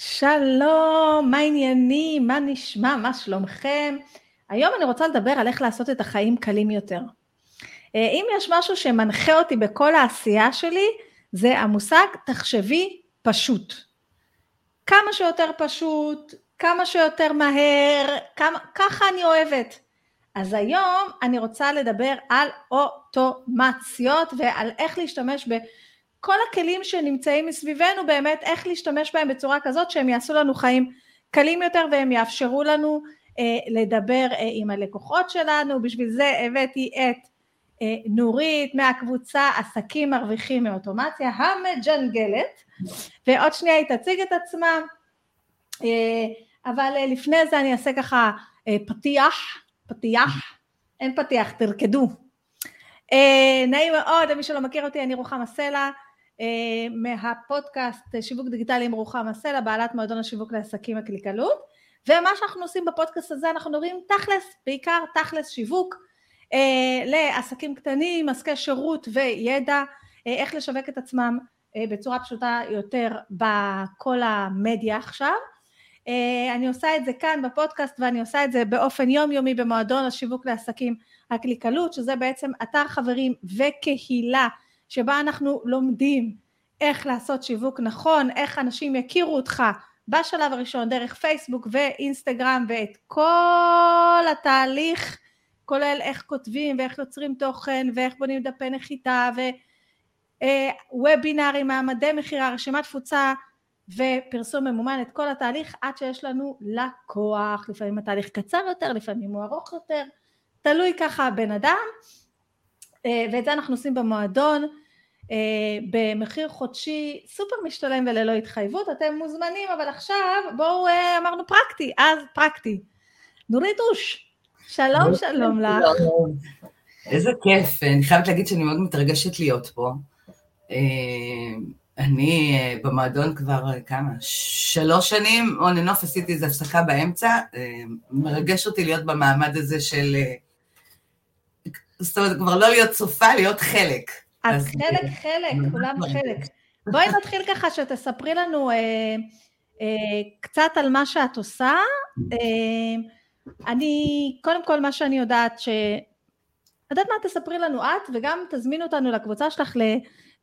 שלום, מה העניינים? מה נשמע? מה שלומכם? היום אני רוצה לדבר על איך לעשות את החיים קלים יותר. אה, אם יש משהו שמנחה אותי בכל העשייה שלי, זה המושג תחשבי פשוט. כמה שיותר פשוט, כמה שיותר מהר, כמה, ככה אני אוהבת. אז היום אני רוצה לדבר על אוטומציות ועל איך להשתמש בכל הכלים שנמצאים מסביבנו, באמת איך להשתמש בהם בצורה כזאת שהם יעשו לנו חיים קלים יותר והם יאפשרו לנו אה, לדבר אה, עם הלקוחות שלנו, בשביל זה הבאתי את אה, נורית מהקבוצה עסקים מרוויחים מאוטומציה המג'נגלת. ועוד שנייה היא תציג את עצמה. אה, אבל אה, לפני זה אני אעשה ככה פתיח, פתיח, אין פתיח, תרקדו. נעים מאוד, למי שלא מכיר אותי, אני רוחמה סלע, מהפודקאסט שיווק דיגיטלי עם רוחמה סלע, בעלת מועדון השיווק לעסקים הקליקלות, ומה שאנחנו עושים בפודקאסט הזה, אנחנו מדברים תכלס, בעיקר תכלס שיווק, לעסקים קטנים, עסקי שירות וידע, איך לשווק את עצמם בצורה פשוטה יותר בכל המדיה עכשיו. אה, אני עושה את זה כאן בפודקאסט ואני עושה את זה באופן יומיומי במועדון השיווק לעסקים הקליקלות שזה בעצם אתר חברים וקהילה שבה אנחנו לומדים איך לעשות שיווק נכון, איך אנשים יכירו אותך בשלב הראשון דרך פייסבוק ואינסטגרם ואת כל התהליך כולל איך כותבים ואיך יוצרים תוכן ואיך בונים דפי נחיתה ווובינארים, אה, מעמדי מכירה, רשימת תפוצה ופרסום ממומן את כל התהליך עד שיש לנו לקוח, לפעמים התהליך קצר יותר, לפעמים הוא ארוך יותר, תלוי ככה בן אדם ואת זה אנחנו עושים במועדון אה, במחיר חודשי סופר משתלם וללא התחייבות, אתם מוזמנים אבל עכשיו בואו אה, אמרנו פרקטי, אז פרקטי. נורית אוש, שלום שלום לך. איזה כיף, אני חייבת להגיד שאני מאוד מתרגשת להיות פה. אני אה, במועדון כבר אה, כמה? שלוש שנים, און אנ אוף, עשיתי איזו הפסקה באמצע. אה, מרגש אותי להיות במעמד הזה של... זאת אומרת, כבר לא להיות צופה, להיות חלק. אז, אז חלק, חלק, כולם חלק. בואי נתחיל ככה שתספרי לנו אה, אה, קצת על מה שאת עושה. אה, אני, קודם כל מה שאני יודעת, ש... יודעת מה, תספרי לנו את, וגם תזמין אותנו לקבוצה שלך ל...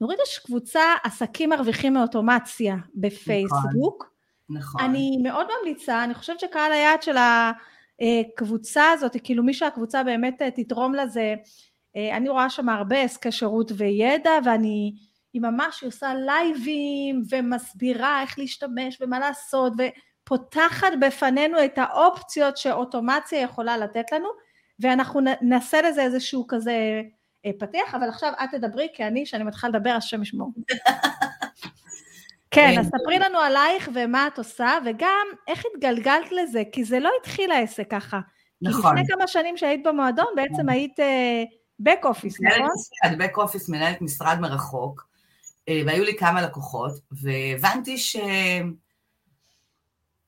נוריד יש קבוצה עסקים מרוויחים מאוטומציה בפייסבוק. נכון. נכון. אני מאוד ממליצה, אני חושבת שקהל היעד של הקבוצה הזאת, כאילו מי שהקבוצה באמת אה, תתרום לזה, אה, אני רואה שם הרבה עסקי שירות וידע, ואני, היא ממש עושה לייבים ומסבירה איך להשתמש ומה לעשות, ופותחת בפנינו את האופציות שאוטומציה יכולה לתת לנו, ואנחנו נעשה לזה איזשהו כזה אה, פתיח, אבל עכשיו את תדברי, כי אני, שאני מתחילה לדבר, השם ישמור. כן, אז ספרי לנו עלייך ומה את עושה, וגם איך התגלגלת לזה, כי זה לא התחיל העסק ככה. נכון. כי לפני כמה שנים שהיית במועדון, בעצם נכון. היית בק uh, אופיס, נכון? מנהלת בק אופיס, מנהלת משרד מרחוק, אה, והיו לי כמה לקוחות, והבנתי ש...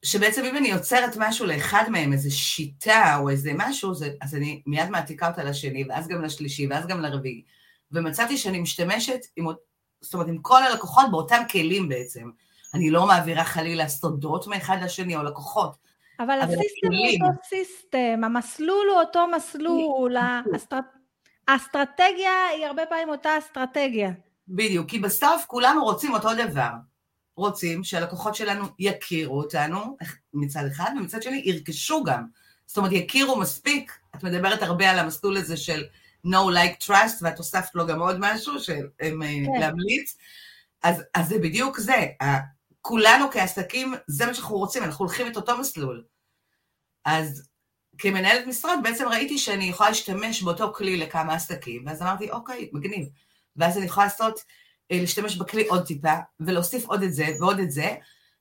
שבעצם אם אני יוצרת משהו לאחד מהם, איזו שיטה או איזה משהו, זה, אז אני מיד מעתיקה אותה לשני, ואז גם לשלישי, ואז גם לרביעי. ומצאתי שאני משתמשת עם, זאת אומרת, עם כל הלקוחות באותם כלים בעצם. אני לא מעבירה חלילה סודות מאחד לשני או לקוחות. אבל, אבל הסיסטם הוא אותו סיסטם, המסלול הוא אותו מסלול, האסטרט... האסטרטגיה היא הרבה פעמים אותה אסטרטגיה. בדיוק, כי בסוף כולנו רוצים אותו דבר. רוצים שהלקוחות שלנו יכירו אותנו מצד אחד, ומצד שני ירכשו גם. זאת אומרת, יכירו מספיק, את מדברת הרבה על המסלול הזה של no like trust, ואת הוספת לו גם עוד משהו, של הם, אה, כן. להמליץ, אז, אז זה בדיוק זה. כולנו כעסקים, זה מה שאנחנו רוצים, אנחנו הולכים את אותו מסלול. אז כמנהלת משרד בעצם ראיתי שאני יכולה להשתמש באותו כלי לכמה עסקים, ואז אמרתי, אוקיי, מגניב. ואז אני יכולה לעשות אה, להשתמש בכלי עוד טיפה, ולהוסיף עוד את זה ועוד את זה,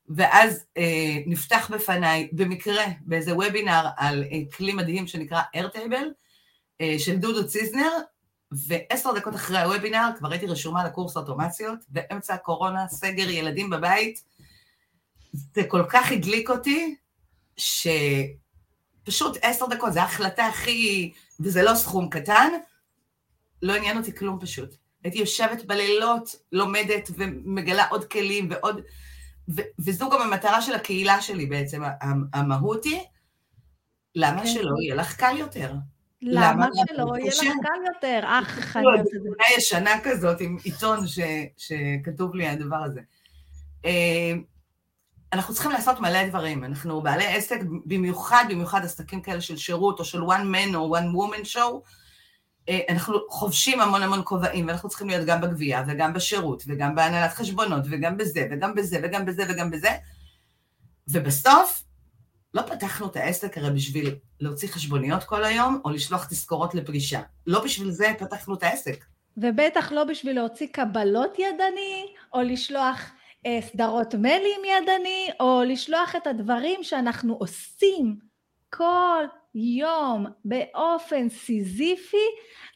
ואז אה, נפתח בפניי, במקרה, באיזה וובינר על אה, כלי מדהים שנקרא Airtable, של דודו ציזנר, ועשר דקות אחרי הוובינר כבר הייתי רשומה לקורס אוטומציות, באמצע הקורונה, סגר, ילדים בבית. זה כל כך הדליק אותי, שפשוט עשר דקות, זו ההחלטה הכי, וזה לא סכום קטן, לא עניין אותי כלום פשוט. הייתי יושבת בלילות, לומדת ומגלה עוד כלים ועוד... וזו גם המטרה של הקהילה שלי בעצם, המהות היא, למה כן. שלא יהיה לך קל יותר? למה שלא יהיה לך קל יותר? אך, אני את זה. תמונה ישנה כזאת עם עיתון שכתוב לי הדבר הזה. אה, אנחנו צריכים לעשות מלא דברים, אנחנו בעלי עסק, במיוחד, במיוחד עסקים כאלה של שירות, או של one man או one woman show, אה, אנחנו חובשים המון המון כובעים, ואנחנו צריכים להיות גם בגבייה, וגם בשירות, וגם בהנהלת חשבונות, וגם בזה, וגם בזה, וגם בזה, וגם בזה, ובסוף, לא פתחנו את העסק הרי בשביל להוציא חשבוניות כל היום, או לשלוח תזכורות לפגישה. לא בשביל זה פתחנו את העסק. ובטח לא בשביל להוציא קבלות ידני, או לשלוח אה, סדרות מיילים ידני, או לשלוח את הדברים שאנחנו עושים כל יום באופן סיזיפי,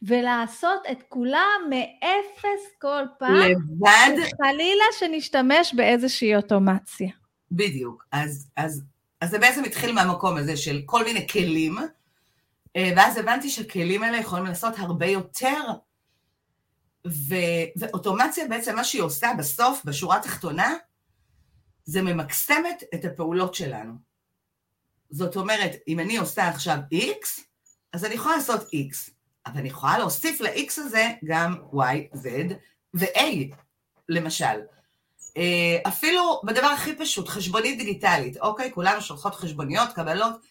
ולעשות את כולם מאפס כל פעם. לבד. חלילה שנשתמש באיזושהי אוטומציה. בדיוק. אז, אז, אז זה בעצם התחיל מהמקום הזה של כל מיני כלים, אה, ואז הבנתי שהכלים האלה יכולים לעשות הרבה יותר ו, ואוטומציה בעצם מה שהיא עושה בסוף, בשורה התחתונה, זה ממקסמת את הפעולות שלנו. זאת אומרת, אם אני עושה עכשיו X, אז אני יכולה לעשות X, אבל אני יכולה להוסיף ל-X הזה גם Y, Z ו-A, למשל. אה, אפילו בדבר הכי פשוט, חשבונית דיגיטלית, אוקיי? כולנו שולחות חשבוניות, קבלות,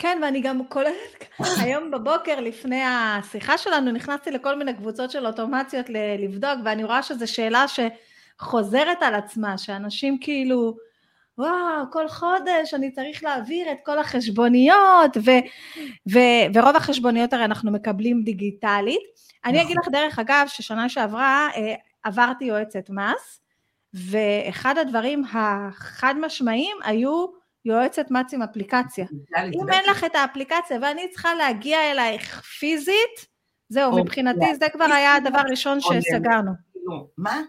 כן, ואני גם כוללת, היום בבוקר לפני השיחה שלנו נכנסתי לכל מיני קבוצות של אוטומציות לבדוק, ואני רואה שזו שאלה שחוזרת על עצמה, שאנשים כאילו, וואו, כל חודש אני צריך להעביר את כל החשבוניות, ו, ו, ורוב החשבוניות הרי אנחנו מקבלים דיגיטלית. אני נכון. אגיד לך דרך אגב, ששנה שעברה אה, עברתי יועצת מס, ואחד הדברים החד משמעיים היו יועצת מ"צ עם אפליקציה. אם אין לך את האפליקציה ואני צריכה להגיע אלייך פיזית, זהו, מבחינתי זה כבר היה הדבר הראשון שסגרנו. מה?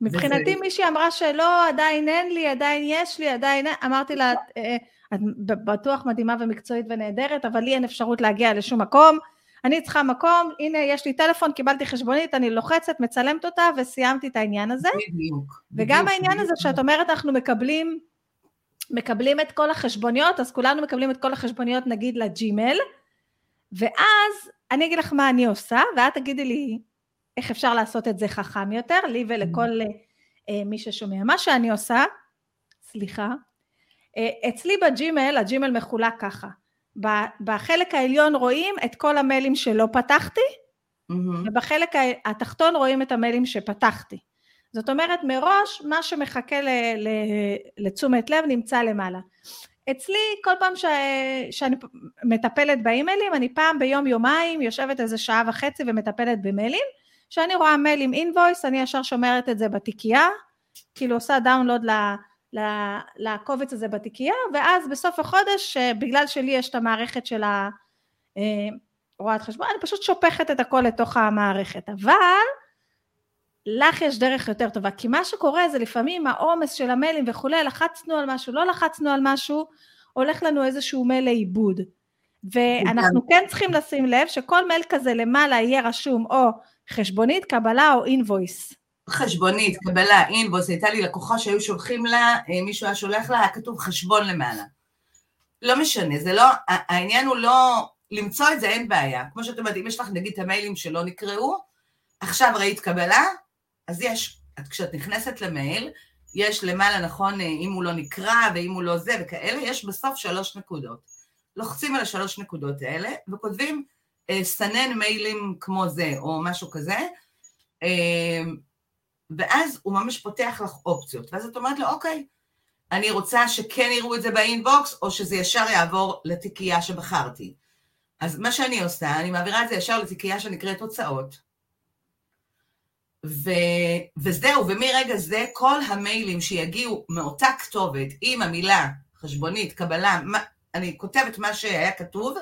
מבחינתי מישהי אמרה שלא, עדיין אין לי, עדיין יש לי, עדיין אין, אמרתי לה, אה, את בטוח מדהימה ומקצועית ונהדרת, אבל לי אין אפשרות להגיע לשום מקום, אני צריכה מקום, הנה יש לי טלפון, קיבלתי חשבונית, אני לוחצת, מצלמת אותה וסיימתי את העניין הזה. בדיוק. וגם העניין הזה שאת אומרת אנחנו מקבלים מקבלים את כל החשבוניות, אז כולנו מקבלים את כל החשבוניות נגיד לג'ימל, ואז אני אגיד לך מה אני עושה, ואת תגידי לי איך אפשר לעשות את זה חכם יותר, לי ולכל אה, מי ששומע. מה שאני עושה, סליחה, אה, אצלי בג'ימל, הג'ימל מחולק ככה, בחלק העליון רואים את כל המיילים שלא פתחתי, mm-hmm. ובחלק התחתון רואים את המיילים שפתחתי. זאת אומרת מראש מה שמחכה ל, ל, לתשומת לב נמצא למעלה. אצלי כל פעם ש, שאני מטפלת באימיילים אני פעם ביום יומיים יושבת איזה שעה וחצי ומטפלת במיילים כשאני רואה מייל עם אינבויס אני ישר שומרת את זה בתיקייה כאילו עושה דאונלוד ל, לקובץ הזה בתיקייה ואז בסוף החודש בגלל שלי יש את המערכת של הרואת אה, חשבון אני פשוט שופכת את הכל לתוך המערכת אבל לך יש דרך יותר טובה, כי מה שקורה זה לפעמים העומס של המיילים וכולי, לחצנו על משהו, לא לחצנו על משהו, הולך לנו איזשהו מייל לאיבוד. ואנחנו כן צריכים לשים לב שכל מייל כזה למעלה יהיה רשום או חשבונית, קבלה או אינבויס. חשבונית, קבלה, אינבויס, הייתה לי לקוחה שהיו שולחים לה, אה, מישהו היה שולח לה, היה כתוב חשבון למעלה. לא משנה, זה לא, העניין הוא לא, למצוא את זה אין בעיה. כמו שאת אומרת, אם יש לך נגיד את המיילים שלא נקראו, עכשיו ראית קבלה, אז יש, את, כשאת נכנסת למייל, יש למעלה, נכון, אה, אם הוא לא נקרא ואם הוא לא זה וכאלה, יש בסוף שלוש נקודות. לוחצים על השלוש נקודות האלה וכותבים אה, סנן מיילים כמו זה או משהו כזה, ואז הוא ממש פותח לך אופציות, ואז את אומרת לו, אוקיי, אני רוצה שכן יראו את זה באינבוקס, או שזה ישר יעבור לתיקייה שבחרתי. אז מה שאני עושה, אני מעבירה את זה ישר לתיקייה שנקראת תוצאות, ו, וזהו, ומרגע זה כל המיילים שיגיעו מאותה כתובת עם המילה חשבונית, קבלה, מה, אני כותבת מה שהיה כתוב,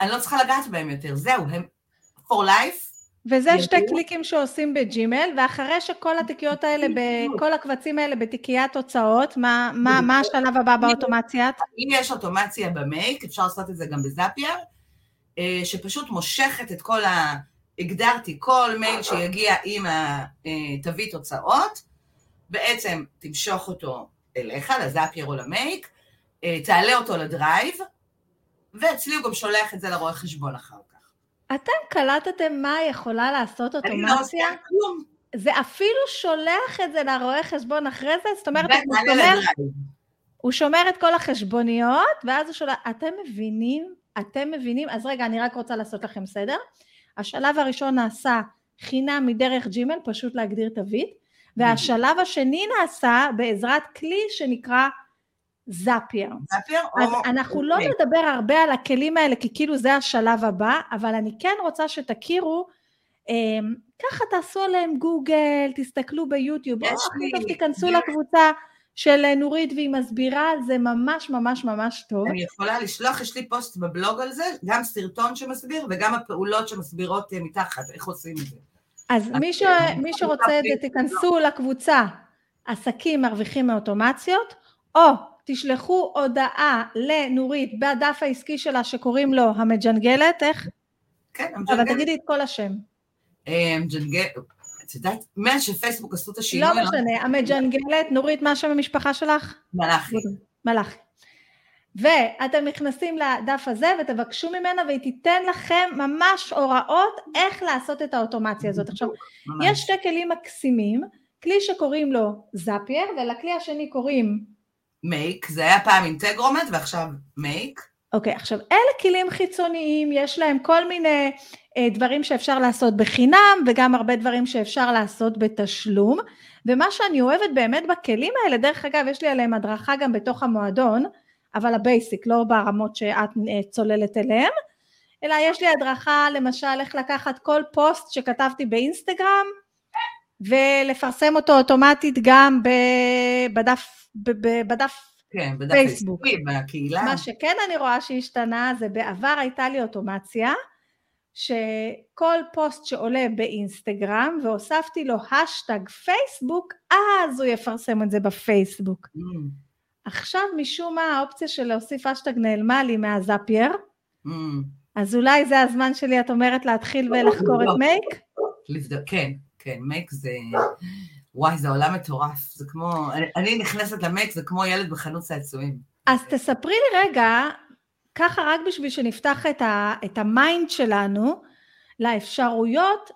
אני לא צריכה לגעת בהם יותר, זהו, הם for life. וזה. שתי קליקים שעושים בג'ימל, ואחרי שכל התיקיות האלה, כל הקבצים האלה בתיקיית תוצאות, מה, מה, מה השלב הבא באוטומציה? אם יש אוטומציה במייק, אפשר לעשות את זה גם בזאפייר, אה, שפשוט מושכת את כל ה... הגדרתי כל מייל שיגיע עם התווית תוצאות, בעצם תמשוך אותו אליך, ל Zapier או ל Make, אה, תעלה אותו לדרייב, ואצלי הוא גם שולח את זה לרואה חשבון אחר. אתם קלטתם מה יכולה לעשות אני אוטומציה? לא עושה כלום. זה אפילו שולח את זה לרואה חשבון אחרי זה? זאת אומרת, הוא שומר. הוא שומר את כל החשבוניות, ואז הוא שולח... אתם מבינים? אתם מבינים? אז רגע, אני רק רוצה לעשות לכם סדר. השלב הראשון נעשה חינם מדרך ג'ימל, פשוט להגדיר תווית, והשלב השני נעשה בעזרת כלי שנקרא זאפייר. זאפייר אז או... אנחנו לא אוקיי. נדבר הרבה על הכלים האלה, כי כאילו זה השלב הבא, אבל אני כן רוצה שתכירו, אמ, ככה תעשו עליהם גוגל, תסתכלו ביוטיוב, או הכי טוב תיכנסו יש- לקבוצה של אה, נורית והיא מסבירה, זה ממש ממש ממש טוב. אני יכולה לשלוח, יש לי פוסט בבלוג על זה, גם סרטון שמסביר וגם הפעולות שמסבירות אה, מתחת, איך עושים את זה. אז מי, ש... מי שרוצה את זה, תיכנסו לקבוצה עסקים מרוויחים מאוטומציות, או תשלחו הודעה לנורית בדף העסקי שלה שקוראים לו המג'נגלת, איך? כן, אבל המג'נגל, תגידי את כל השם. אה, מג'נגל, את יודעת, מאז שפייסבוק עשו את השינוי, לא משנה, המג'נגלת, נורית, מה שם המשפחה שלך? מלאכי. מלאכי. ואתם נכנסים לדף הזה ותבקשו ממנה והיא תיתן לכם ממש הוראות איך לעשות את האוטומציה הזאת. עכשיו, ממש. יש שתי כלים מקסימים, כלי שקוראים לו Zapier ולכלי השני קוראים, Make, זה היה פעם Integromat ועכשיו Make. אוקיי, עכשיו אלה כלים חיצוניים, יש להם כל מיני אה, דברים שאפשר לעשות בחינם וגם הרבה דברים שאפשר לעשות בתשלום, ומה שאני אוהבת באמת בכלים האלה, דרך אגב יש לי עליהם הדרכה גם בתוך המועדון, אבל ה basic, לא ברמות שאת אה, צוללת אליהם, אלא יש לי הדרכה למשל איך לקחת כל פוסט שכתבתי באינסטגרם ולפרסם אותו אוטומטית גם בדף, ב- ב- בדף כן, בדף פייסבוק. בקהילה. מה שכן אני רואה שהשתנה זה בעבר הייתה לי אוטומציה שכל פוסט שעולה באינסטגרם והוספתי לו האשטג פייסבוק אז הוא יפרסם את זה בפייסבוק. Mm, עכשיו משום מה האופציה של להוסיף האשטג נעלמה לי מה Zapier mm. אז אולי זה הזמן שלי את אומרת להתחיל ולחקור את Make? לבדוק, כן, כן, Make זה... וואי, זה עולם מטורף. זה כמו... אני, אני נכנסת ל Make, זה כמו ילד בחנות צעצועים. אז תספרי לי רגע, ככה רק בשביל שנפתח את, ה, את ה mind שלנו לאפשרויות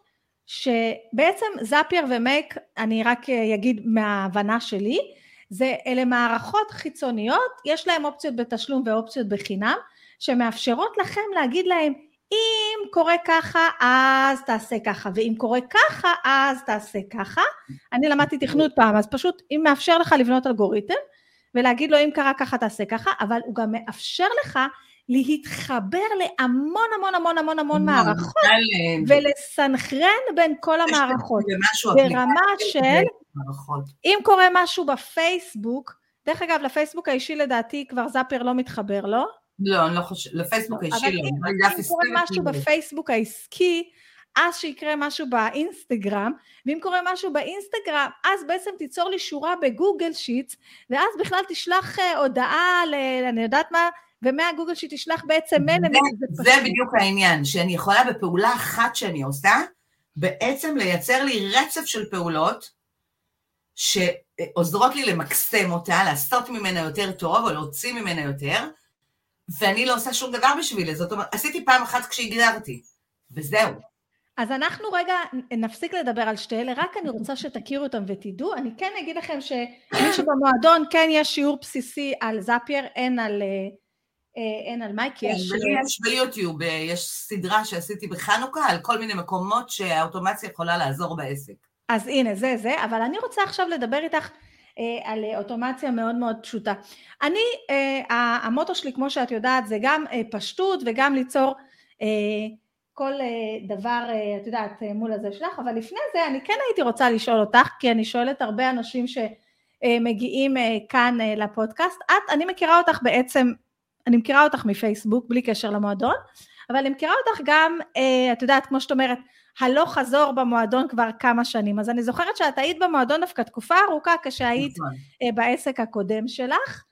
שבעצם Zapier ו Make, אני רק אגיד מההבנה שלי, זה אלה מערכות חיצוניות, יש להם אופציות בתשלום ואופציות בחינם, שמאפשרות לכם להגיד להם, אם קורה ככה, אז תעשה ככה, ואם קורה ככה, אז תעשה ככה. אני למדתי תכנות פעם, אז פשוט אם מאפשר לך לבנות אלגוריתם, ולהגיד לו אם קרה ככה תעשה ככה, אבל הוא גם מאפשר לך להתחבר להמון המון המון המון המון מערכות ולסנכרן בין כל המערכות. ברמה של. אם קורה משהו בפייסבוק, דרך אגב לפייסבוק האישי לדעתי כבר זאפר לא מתחבר לו, לא, אני לא חושבת, לפייסבוק האישי לא. אבל אם קורה משהו לא. בפייסבוק העסקי, אז שיקרה משהו באינסטגרם, ואם קורה משהו באינסטגרם, אז בעצם תיצור לי שורה בגוגל שיט, ואז בכלל תשלח אה, הודעה, ל, אני יודעת מה, ומהגוגל שיט תשלח בעצם מייל, זה, זה בדיוק העניין, שאני יכולה בפעולה אחת שאני עושה, בעצם לייצר לי רצף של פעולות שעוזרות לי למקסם אותה, לעשות ממנה יותר טוב, או להוציא ממנה יותר, ואני לא עושה שום דבר בשביל זה. זאת אומרת, עשיתי פעם אחת כשהגדרתי, וזהו. אז אנחנו רגע נפסיק לדבר על שתי אלה, רק אני רוצה שתכירו אותם ותדעו, אני כן אגיד לכם שמי שבמועדון כן יש שיעור בסיסי על זאפייר, אין על, אה, אה, אין על מייק, כי יש... יש ביוטיוב, אה, יש סדרה שעשיתי בחנוכה על כל מיני מקומות שהאוטומציה יכולה לעזור בעסק. אז הנה, זה זה, אבל אני רוצה עכשיו לדבר איתך אה, על אוטומציה מאוד מאוד פשוטה. אני, אה, המוטו שלי, כמו שאת יודעת, זה גם אה, פשטות וגם ליצור אה, כל אה, דבר, אה, את יודעת, אה, מול הזה שלך, אבל לפני זה אני כן הייתי רוצה לשאול אותך, כי אני שואלת הרבה אנשים שמגיעים אה, כאן אה, לפודקאסט. את, אני מכירה אותך בעצם, אני מכירה אותך מפייסבוק, בלי קשר למועדון, אבל אני מכירה אותך גם, אה, את יודעת, כמו שאת אומרת, הלוך חזור במועדון כבר כמה שנים. אז אני זוכרת שאת היית במועדון דווקא תקופה ארוכה כשהיית נכון. אה, בעסק הקודם שלך,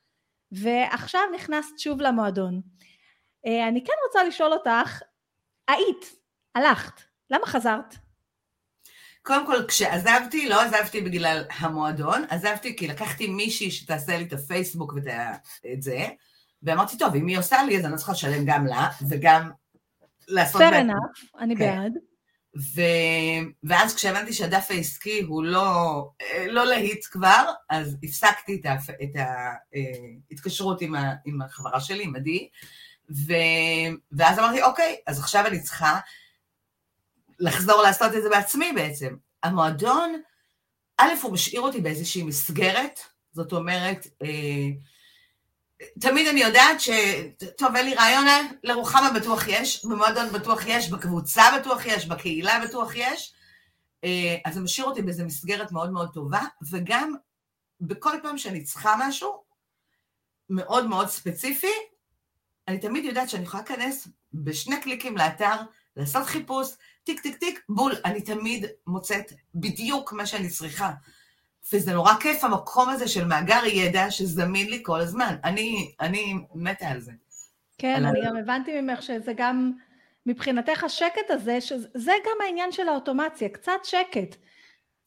ועכשיו נכנסת שוב למועדון. אה, אני כן רוצה לשאול אותך, היית, הלכת, למה חזרת? קודם כל, כשעזבתי, לא עזבתי בגלל המועדון, עזבתי כי לקחתי מישהי שתעשה לי את הפייסבוק ואת זה, ואמרתי, טוב, אם היא עושה לי, אז אני צריכה לשלם גם לה, וגם לעשות... fair enough, אני כן. בעד. ו... ואז כשהבנתי שהדף העסקי הוא לא, לא להיט כבר, אז הפסקתי את, ה... את ההתקשרות עם, ה... עם החברה שלי, עם עדי, ו... ואז אמרתי, אוקיי, אז עכשיו אני צריכה לחזור לעשות את זה בעצמי בעצם. המועדון, א', הוא משאיר אותי באיזושהי מסגרת, זאת אומרת, אה, תמיד אני יודעת ש... טוב, אין לי רעיון? לרוחמה בטוח יש, במועדון בטוח יש, בקבוצה בטוח יש, בקהילה בטוח יש. אה, אז זה משאיר אותי באיזו מסגרת מאוד מאוד טובה, וגם בכל פעם שאני צריכה משהו מאוד מאוד ספציפי, אני תמיד יודעת שאני יכולה להיכנס בשני קליקים לאתר, לעשות חיפוש, טיק טיק טיק, בול, אני תמיד מוצאת בדיוק מה שאני צריכה. וזה נורא כיף המקום הזה של מאגר ידע שזמין לי כל הזמן. אני, אני מתה על זה. כן, אני גם הבנתי ממך שזה גם, מבחינתך השקט הזה, שזה גם העניין של האוטומציה, קצת שקט.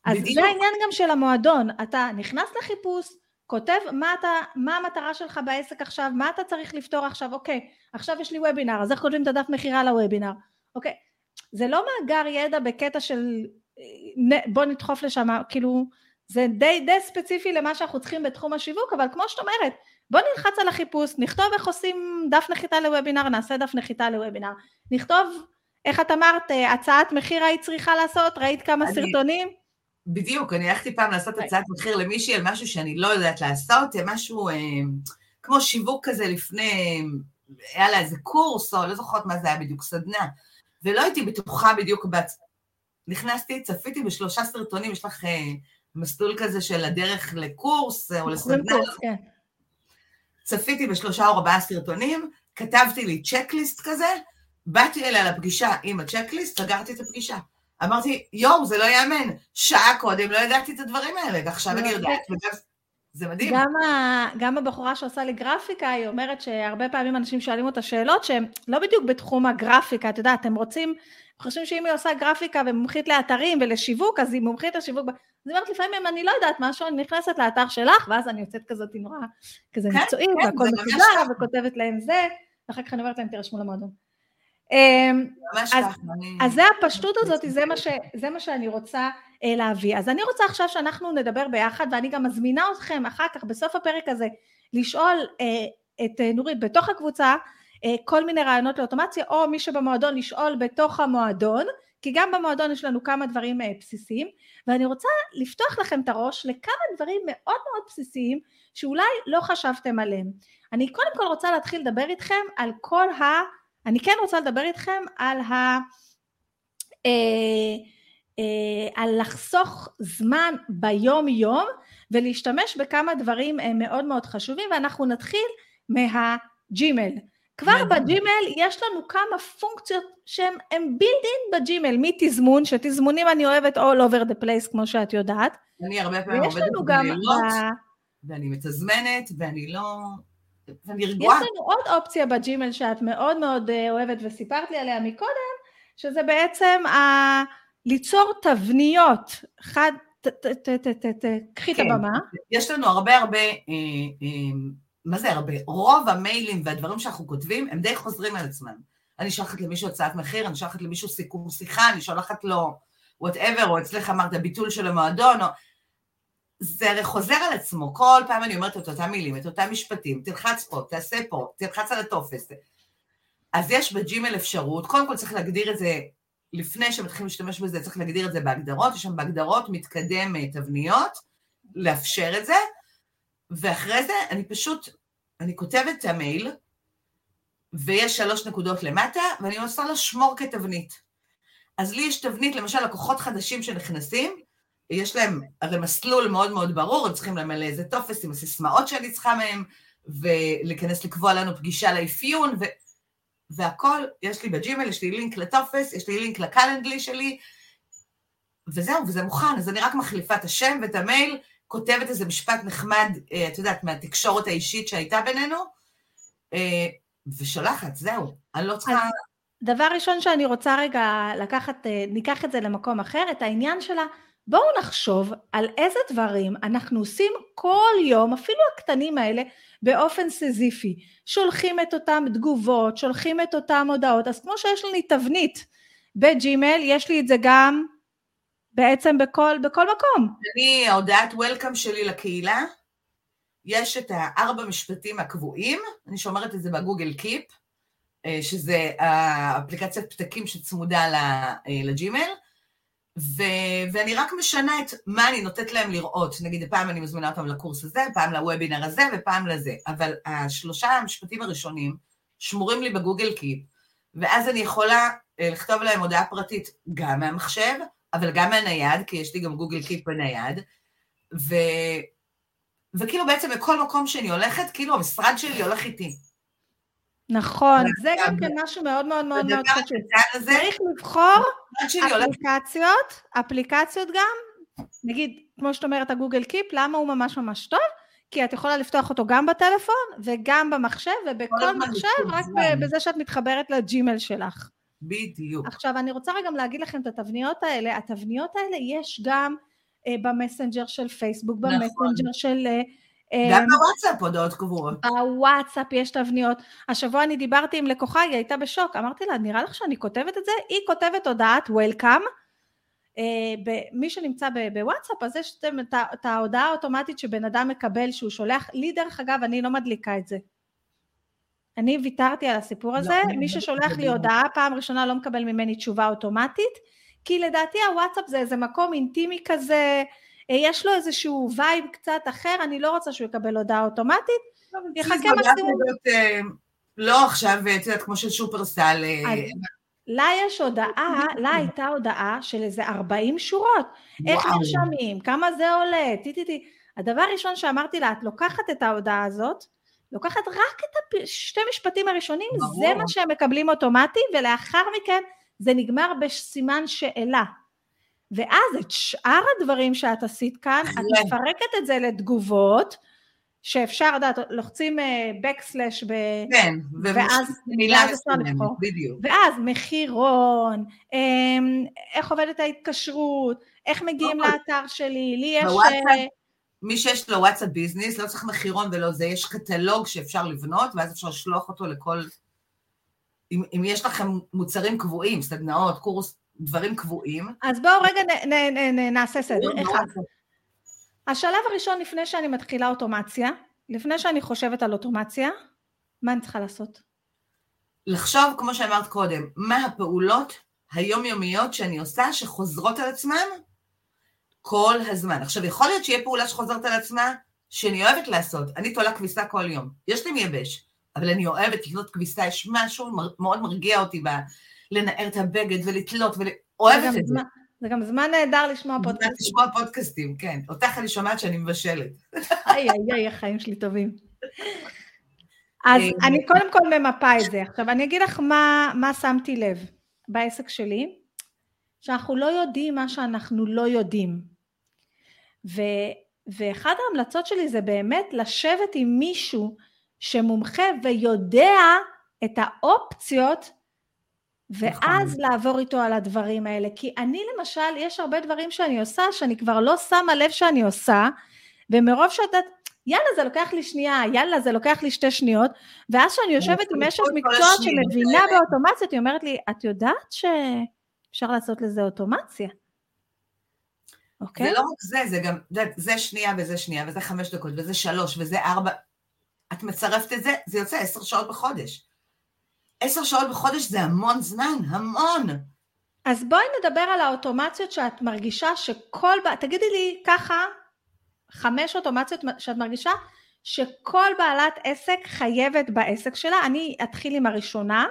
אז בדיוק. זה העניין גם של המועדון, אתה נכנס לחיפוש, כותב מה, אתה, מה המטרה שלך בעסק עכשיו, מה אתה צריך לפתור עכשיו, אוקיי, עכשיו יש לי וובינר, אז איך כותבים את הדף מכירה לוובינר, אוקיי, זה לא מאגר ידע בקטע של בוא נדחוף לשם, כאילו, זה די די ספציפי למה שאנחנו צריכים בתחום השיווק, אבל כמו שאת אומרת, בוא נלחץ על החיפוש, נכתוב איך עושים דף נחיתה לוובינר, נעשה דף נחיתה לוובינר, נכתוב איך את אמרת, הצעת מחיר היית צריכה לעשות, ראית כמה אני, סרטונים? בדיוק, אני הלכתי פעם לעשות הצעת מחיר למישהי על משהו שאני לא יודעת לעשות, משהו אה, כמו שיווק כזה לפני, היה לה איזה קורס, או לא זוכרת מה זה היה בדיוק, סדנה, ולא הייתי בטוחה בדיוק, בעצ... נכנסתי, צפיתי בשלושה סרטונים, יש לך אה, מסלול כזה של הדרך לקורס או לסדנה. כן. צפיתי בשלושה או ארבעה סרטונים, כתבתי לי צ'קליסט כזה, באתי אליה לפגישה עם הצ'קליסט, סגרתי את הפגישה. אמרתי, יואו, זה לא ייאמן, שעה קודם לא ידעתי את הדברים האלה, ועכשיו אני יודעת, וגם... זה מדהים. גם, ה, גם הבחורה שעושה לי גרפיקה, היא אומרת שהרבה פעמים אנשים שואלים אותה שאלות שהן לא בדיוק בתחום הגרפיקה, את יודעת, הם רוצים, חושבים שאם היא עושה גרפיקה ומומחית לאתרים ולשיווק, אז היא מומחית לשיווק. אז היא אומרת, לפעמים אם אני לא יודעת משהו, אני נכנסת לאתר שלך, ואז אני יוצאת כזאת נורא, כזה כן, מקצועית, כן, והכל מסודר, וכותבת להם זה, ואחר כך אני אומרת להם, תירשמו למועדון. אמ, אז, אז זה הפשטות הזאת, זה מה, ש, זה מה שאני רוצה אה, להביא. אז אני רוצה עכשיו שאנחנו נדבר ביחד, ואני גם מזמינה אתכם אחר כך, בסוף הפרק הזה, לשאול אה, את אה, נורית בתוך הקבוצה, כל מיני רעיונות לאוטומציה, או מי שבמועדון לשאול בתוך המועדון, כי גם במועדון יש לנו כמה דברים אה, בסיסיים, ואני רוצה לפתוח לכם את הראש לכמה דברים מאוד מאוד בסיסיים, שאולי לא חשבתם עליהם. אני קודם כל רוצה להתחיל לדבר איתכם על כל ה... אני כן רוצה לדבר איתכם על ה... אה, אה, על לחסוך זמן ביום יום ולהשתמש בכמה דברים אה, מאוד מאוד חשובים ואנחנו נתחיל מהג'ימל. כבר בג'ימל יש לנו כמה פונקציות שהן בילד אין בג'ימל, מתזמון, שתזמונים אני אוהבת all over the place כמו שאת יודעת. אני הרבה פעמים עובדת בלילות, ואני מתזמנת, ואני לא... ואני רגועה. יש לנו עוד אופציה בג'ימל שאת מאוד מאוד אה, אוהבת וסיפרת לי עליה מקודם, שזה בעצם ה... ליצור תבניות, חד, קחי את כן. הבמה. יש לנו הרבה הרבה, אה, אה, מה זה הרבה? רוב המיילים והדברים שאנחנו כותבים הם די חוזרים על עצמם. אני שולחת למישהו הצעת מחיר, אני שולחת למישהו סיכום שיחה, אני שולחת לו whatever, או אצלך אמרת ביטול של המועדון, או... זה הרי חוזר על עצמו, כל פעם אני אומרת את אותם מילים, את אותם משפטים, תלחץ פה, תעשה פה, תלחץ על הטופס. אז יש בג'ימל אפשרות, קודם כל צריך להגדיר את זה לפני שמתחילים להשתמש בזה, צריך להגדיר את זה בהגדרות, יש שם בהגדרות מתקדם תבניות, לאפשר את זה, ואחרי זה אני פשוט, אני כותבת את המייל, ויש שלוש נקודות למטה, ואני עושה לו שמור כתבנית. אז לי יש תבנית, למשל לקוחות חדשים שנכנסים, יש להם הרי מסלול מאוד מאוד ברור, הם צריכים למלא איזה טופס עם הסיסמאות שאני צריכה מהם, ולהיכנס לקבוע לנו פגישה לאפיון, ו... והכל, יש לי בג'ימל, יש לי לינק לטופס, יש לי לינק לקלנדלי שלי, וזהו, וזה מוכן, אז אני רק מחליפה את השם ואת המייל, כותבת איזה משפט נחמד, אה, את יודעת, מהתקשורת האישית שהייתה בינינו, אה, ושולחת, זהו. אני לא צריכה... דבר ראשון שאני רוצה רגע לקחת, אה, ניקח את זה למקום אחר, את העניין שלה, בואו נחשוב על איזה דברים אנחנו עושים כל יום, אפילו הקטנים האלה, באופן סזיפי. שולחים את אותם תגובות, שולחים את אותם הודעות, אז כמו שיש לי תבנית בג'ימל, יש לי את זה גם בעצם בכל, בכל מקום. אני, ההודעת וולקאם שלי לקהילה, יש את הארבע משפטים הקבועים, אני שומרת את זה בגוגל קיפ, אה, שזה האפליקציית פתקים שצמודה אה, לג'ימל, ו, ואני רק משנה את מה אני נותנת להם לראות. נגיד, פעם אני מזמינה אותם לקורס הזה, פעם לוובינר הזה ופעם לזה. אבל השלושה המשפטים הראשונים שמורים לי ב Google Keep, ואז אני יכולה אה, לכתוב להם הודעה פרטית גם מהמחשב, אבל גם מהנייד, כי יש לי גם Google Keep בנייד, ו... וכאילו בעצם לכל מקום שאני הולכת, כאילו המשרד שלי הולך איתי. נכון, זה גם כן משהו מאוד מאוד מאוד מאוד חשוב. צריך לבחור אפליקציות, אפליקציות גם, נגיד, כמו שאת אומרת, ה Google Keep, למה הוא ממש ממש טוב? כי את יכולה לפתוח אותו גם בטלפון וגם במחשב, ובכל מחשב, רק בזה שאת מתחברת לג'ימל שלך. בדיוק. עכשיו, אני רוצה גם להגיד לכם את התבניות האלה, התבניות האלה יש גם אה, במסנג'ר של פייסבוק, נכון. במסנג'ר של... אה, גם אמ, בוואטסאפ הודעות קבועות. בוואטסאפ יש תבניות. השבוע אני דיברתי עם לקוחה, היא הייתה בשוק, אמרתי לה, נראה לך שאני כותבת את זה? היא כותבת הודעת Welcome. אה, מי שנמצא בוואטסאפ, אז יש את ההודעה האוטומטית שבן אדם מקבל, שהוא שולח, לי דרך אגב, אני לא מדליקה את זה. אני ויתרתי על הסיפור הזה, לא, מי ששולח לי הודעה פעם ראשונה לא מקבל ממני תשובה אוטומטית, כי לדעתי הוואטסאפ זה איזה מקום אינטימי כזה, אה, יש לו איזשהו vibe קצת אחר, אני לא רוצה שהוא יקבל הודעה אוטומטית, לא, יחכה מקסימום. אה, לא עכשיו, את יודעת, כמו של שופרסל. אה, לה יש הודעה, לה הייתה הודעה של איזה 40 שורות. איך נרשמים, כמה זה עולה, טי טי טי. הדבר הראשון שאמרתי לה, את לוקחת את ההודעה הזאת, לוקחת רק את שתי משפטים הראשונים, ברור. זה מה שהם מקבלים אוטומטי, ולאחר מכן זה נגמר בסימן שאלה. ואז את שאר הדברים שאת עשית כאן, את מפרקת את זה לתגובות, שאפשר, לדעת, לוחצים בקסלש, ב... כן, ואז מילה לבחור. בדיוק. ואז מחירון, אמ, איך עובדת ההתקשרות, איך מגיעים. לאתר שלי, לי יש... מי שיש לו וואטסאפ ביזנס, לא צריך מחירון ולא זה, יש קטלוג שאפשר לבנות, ואז אפשר לשלוח אותו לכל... אם, אם יש לכם מוצרים קבועים, סדנאות, קורס, דברים קבועים. אז בואו רגע נ, נ, נ, נ, נעשה סדר. אחד. השלב הראשון לפני שאני מתחילה אוטומציה, לפני שאני חושבת על אוטומציה, מה אני צריכה לעשות? לחשוב, כמו שאמרת קודם, מה הפעולות היומיומיות שאני עושה שחוזרות על עצמן כל הזמן. עכשיו, יכול להיות שיהיה פעולה שחוזרת על עצמה שאני אוהבת לעשות. אני תולה כביסה כל יום. יש לי מייבש, אבל אני אוהבת לקנות כביסה, יש משהו מאוד מרגיע אותי ב... לנער את הבגד ולתלות, ואוהבת את זה. זה גם זמן נהדר לשמוע פודקאסטים. לשמוע פודקאסטים, כן. אותך אני שומעת שאני מבשלת. איי, איי, איי, החיים שלי טובים. אז אה, אני קודם כל ממפה את זה. עכשיו, אני אגיד לך מה, מה שמתי לב בעסק שלי, שאנחנו לא יודעים מה שאנחנו לא יודעים. ו, ואחת ההמלצות שלי זה באמת לשבת עם מישהו שמומחה ויודע את האופציות ואז נכון. לעבור איתו על הדברים האלה. כי אני למשל, יש הרבה דברים שאני עושה שאני כבר לא שמה לב שאני עושה, ומרוב שאתה, יאללה זה לוקח לי שנייה, יאללה זה לוקח לי שתי שניות, ואז כשאני יושבת עם אשת מקצוע שמבינה באוטומציה, היא אומרת לי, את יודעת שאפשר לעשות לזה אוטומציה? אוקיי? זה לא רק זה, זה גם, זה שנייה וזה שנייה, וזה חמש דקות, וזה שלוש, וזה ארבע. את מצרפת את זה, זה יוצא עשר שעות בחודש. עשר שעות בחודש זה המון זמן, המון. אז בואי נדבר על האוטומציות שאת מרגישה שכל, תגידי לי ככה, חמש אוטומציות שאת מרגישה שכל בעלת עסק חייבת בעסק שלה. אני אתחיל עם הראשונה,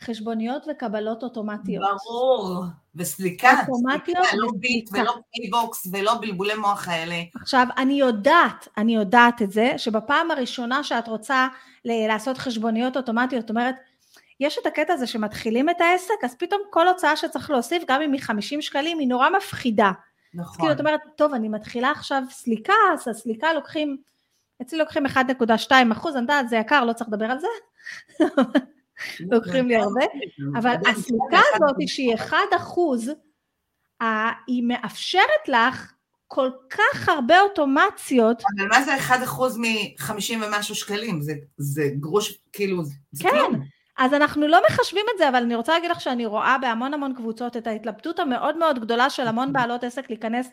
חשבוניות וקבלות אוטומטיות. ברור, וסליקה. אוטומטיות לא ביט ולא פייבוקס ולא בלבולי מוח האלה. עכשיו, אני יודעת, אני יודעת את זה, שבפעם הראשונה שאת רוצה לעשות חשבוניות אוטומטיות, זאת אומרת, יש את הקטע הזה שמתחילים את העסק, אז פתאום כל הוצאה שצריך להוסיף, גם אם היא 50 שקלים, היא נורא מפחידה. נכון. כאילו, את אומרת, טוב, אני מתחילה עכשיו סליקה, אז הסליקה לוקחים, אצלי לוקחים 1.2 אחוז, אני יודעת, זה יקר, לא צריך לדבר על זה. לוקחים לי הרבה, אבל הסליקה הזאת שהיא 1 אחוז, היא מאפשרת לך כל כך הרבה אוטומציות. אבל מה זה 1 אחוז מ-50 ומשהו שקלים? זה, זה גרוש, כאילו, זה כן. כלום. אז אנחנו לא מחשבים את זה, אבל אני רוצה להגיד לך שאני רואה בהמון המון קבוצות את ההתלבטות המאוד מאוד גדולה של המון בעלות עסק להיכנס,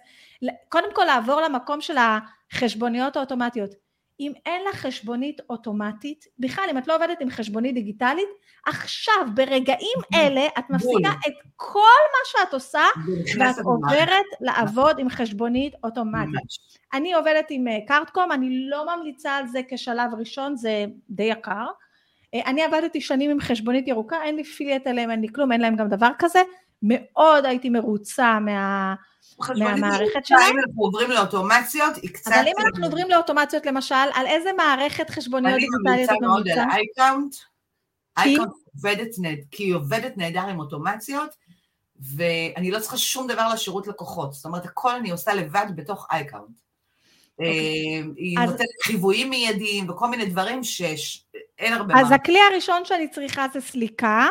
קודם כל לעבור למקום של החשבוניות האוטומטיות. אם אין לך חשבונית אוטומטית, בכלל אם את לא עובדת עם חשבונית דיגיטלית, עכשיו ברגעים אלה את מפסיקה את כל מה שאת עושה ואת עוברת לעבוד עם חשבונית אוטומטית. אני עובדת עם Cardcom, אה, אני לא ממליצה על זה כשלב ראשון, זה די יקר. אה, אני עבדתי שנים עם חשבונית ירוקה, אין לי affiliate עליהם, אין לי כלום, אין להם גם דבר כזה. מאוד הייתי מרוצה מה... מהמערכת שלנו. אם אנחנו עוברים לאוטומציות, היא קצת... אבל אם אנחנו עוברים לאוטומציות למשל, על איזה מערכת חשבוניות דיגיטליות את ממליצה? אני ממליצה מאוד על iCount. iCount עובדת נהדר, כי היא עובדת נהדר עם אוטומציות, ואני לא צריכה שום דבר לשירות לקוחות. זאת אומרת, הכל אני עושה לבד בתוך אייקאונט. אה, היא נותנת חיוויים מיידיים וכל מיני דברים שאין הרבה מה. אז הכלי הראשון שאני צריכה זה סליקה.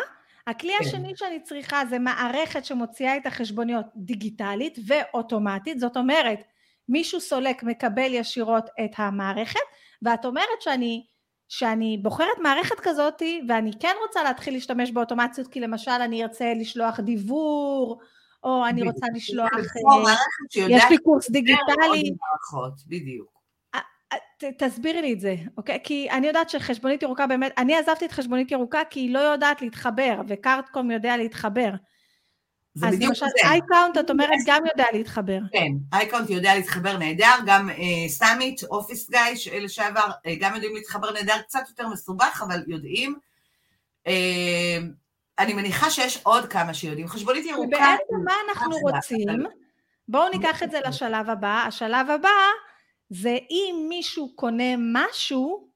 הכלי כן. השני שאני צריכה זה מערכת שמוציאה את החשבוניות דיגיטלית ואוטומטית, זאת אומרת מישהו סולק מקבל ישירות את המערכת ואת אומרת שאני, שאני בוחרת מערכת כזאת ואני כן רוצה להתחיל להשתמש באוטומציות כי למשל אני ארצה לשלוח דיוור או אני רוצה לשלוח, אה, יש לי קורס דיגיטלי. בדיוק. ת, תסבירי לי את זה, אוקיי? כי אני יודעת שחשבונית ירוקה באמת, אני עזבתי את חשבונית ירוקה כי היא לא יודעת להתחבר, וקארטקום יודע להתחבר. זה אז למשל אייקאונט, את אומרת, גם יודע להתחבר. כן, iCount יודע להתחבר נהדר, גם SUMIT, OfficeGuy, לשעבר, אה, גם יודעים להתחבר נהדר, קצת יותר מסובך, אבל יודעים. אה, אני מניחה שיש עוד כמה שיודעים. חשבונית ירוקה... ובעצם מה אנחנו רוצים? בואו ניקח את זה לשלב הבא. השלב הבא זה אם מישהו קונה משהו,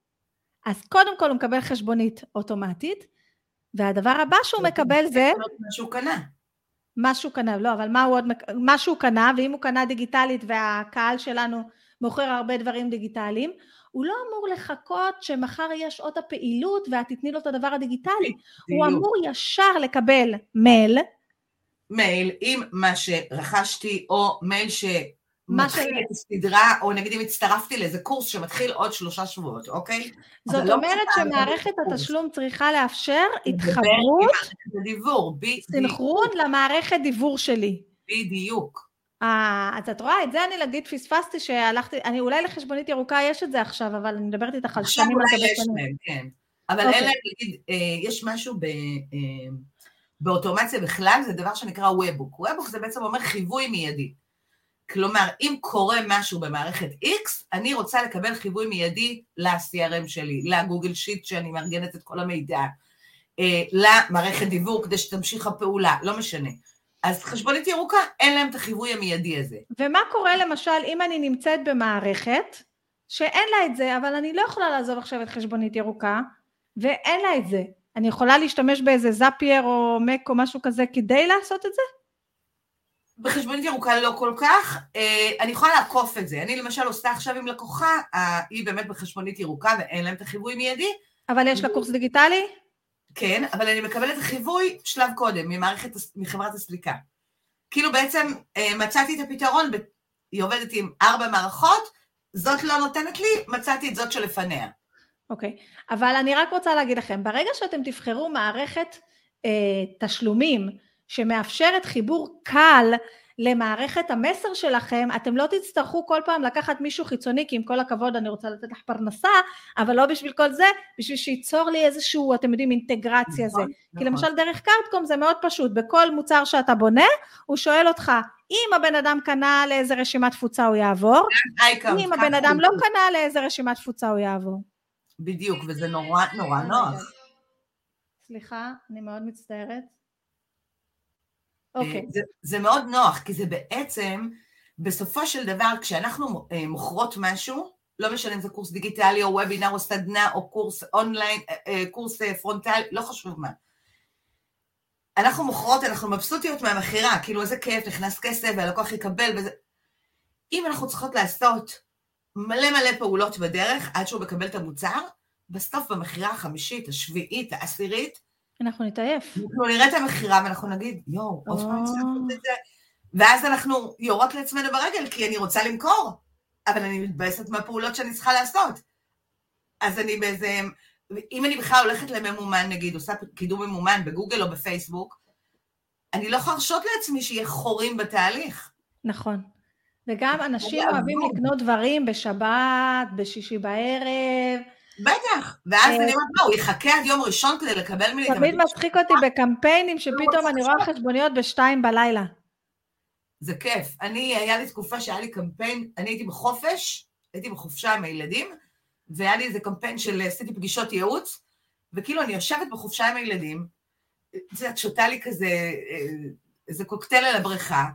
אז קודם כל הוא מקבל חשבונית אוטומטית, והדבר הבא שהוא מקבל זה... מה שהוא קנה. מה שהוא קנה, לא, אבל מה הוא עוד... מה שהוא קנה, ואם הוא קנה דיגיטלית והקהל שלנו מוכר הרבה דברים דיגיטליים, הוא לא אמור לחכות שמחר יהיה שעות הפעילות ואת תתני לו את הדבר הדיגיטלי. הוא אמור ישר לקבל מייל. מייל עם מה שרכשתי, או מייל ש... מתחיל את הסדרה, או נגיד אם הצטרפתי לאיזה קורס שמתחיל עוד שלושה שבועות, אוקיי? זאת לא אומרת שמערכת התשלום צריכה לאפשר התחברות, דיבור, סנכרון למערכת דיבור שלי. בדיוק. אה, אז את רואה, את זה אני להגיד פספסתי שהלכתי, אני אולי לחשבונית ירוקה יש את זה עכשיו, אבל אני מדברת איתך על שנים עכשיו אולי יש להם, כן. אבל אוקיי. אלה, נגיד, אה, יש משהו ב... אה, באוטומציה בכלל, זה דבר שנקרא וובוק. וובוק זה בעצם אומר חיווי מיידי. כלומר, אם קורה משהו במערכת X, אני רוצה לקבל חיווי מיידי ל-CRM שלי, לגוגל שיט שאני מארגנת את כל המידע, אה, למערכת דיוור כדי שתמשיך הפעולה, לא משנה. אז חשבונית ירוקה, אין להם את החיווי המיידי הזה. ומה קורה למשל אם אני נמצאת במערכת שאין לה את זה, אבל אני לא יכולה לעזוב עכשיו את חשבונית ירוקה, ואין לה את זה. אני יכולה להשתמש באיזה זאפייר או מק או משהו כזה כדי לעשות את זה? בחשבונית ירוקה לא כל כך, אה, אני יכולה לעקוף את זה. אני למשל עושה עכשיו עם לקוחה, היא באמת בחשבונית ירוקה ואין להם את החיווי מיידי. אבל יש לה קורס דיגיטלי? כן, אבל אני מקבלת את החיווי שלב קודם, ממערכת, מחברת הסליקה. כאילו בעצם אה, מצאתי את הפתרון, היא עובדת עם ארבע מערכות, זאת לא נותנת לי, מצאתי את זאת שלפניה. אוקיי, okay. אבל אני רק רוצה להגיד לכם, ברגע שאתם תבחרו מערכת אה, תשלומים, שמאפשרת חיבור קל למערכת המסר שלכם, אתם לא תצטרכו כל פעם לקחת מישהו חיצוני, כי עם כל הכבוד אני רוצה לתת לך פרנסה, אבל לא בשביל כל זה, בשביל שייצור לי איזשהו, אתם יודעים, אינטגרציה נכון, זה. נכון. כי למשל דרך קארטקום זה מאוד פשוט, בכל מוצר שאתה בונה, הוא שואל אותך, אם הבן אדם קנה לאיזה רשימת תפוצה הוא יעבור, אם הבן אדם לא קנה לאיזה רשימת תפוצה הוא יעבור. בדיוק, וזה נורא נורא נוח. סליחה, אני מאוד מצטערת. אוקיי. זה, זה מאוד נוח, כי זה בעצם, בסופו של דבר, כשאנחנו אה, מוכרות משהו, לא משנה אם זה קורס דיגיטלי או וובינר או סדנה או קורס אונליין, אה, אה, קורס פרונטלי, לא חשוב מה. אנחנו מוכרות, אנחנו מבסוטיות מהמכירה, כאילו איזה כיף, נכנס כסף והלקוח יקבל וזה... אם אנחנו צריכות לעשות מלא מלא פעולות בדרך עד שהוא מקבל את המוצר, בסוף במכירה החמישית, השביעית, העשירית, אנחנו נתעייף. אנחנו נראה את המכירה ואנחנו נגיד, יואו, עוד פעם צריך לעשות את זה. ואז אנחנו יורות לעצמנו ברגל, כי אני רוצה למכור, אבל אני מתבאסת מהפעולות שאני צריכה לעשות. אז אני באיזה... אם אני בכלל הולכת לממומן, נגיד, עושה קידום ממומן בגוגל או בפייסבוק, אני לא יכולה להרשות לעצמי שיהיה חורים בתהליך. נכון. וגם אנשים אוהבים לקנות דברים בשבת, בשישי בערב. בטח, ואז אה, אני אומרת, מה, הוא יחכה עד יום ראשון כדי לקבל ממני תמיד מצחיק אותי בקמפיינים שפתאום אני רואה חשבוניות בשתיים בלילה. זה כיף. אני, היה לי תקופה שהיה לי קמפיין, אני הייתי בחופש, הייתי בחופשה עם הילדים, והיה לי איזה קמפיין של עשיתי פגישות ייעוץ, וכאילו אני יושבת בחופשה עם הילדים, את יודעת, שותה לי כזה, אה, איזה קוקטייל על הבריכה,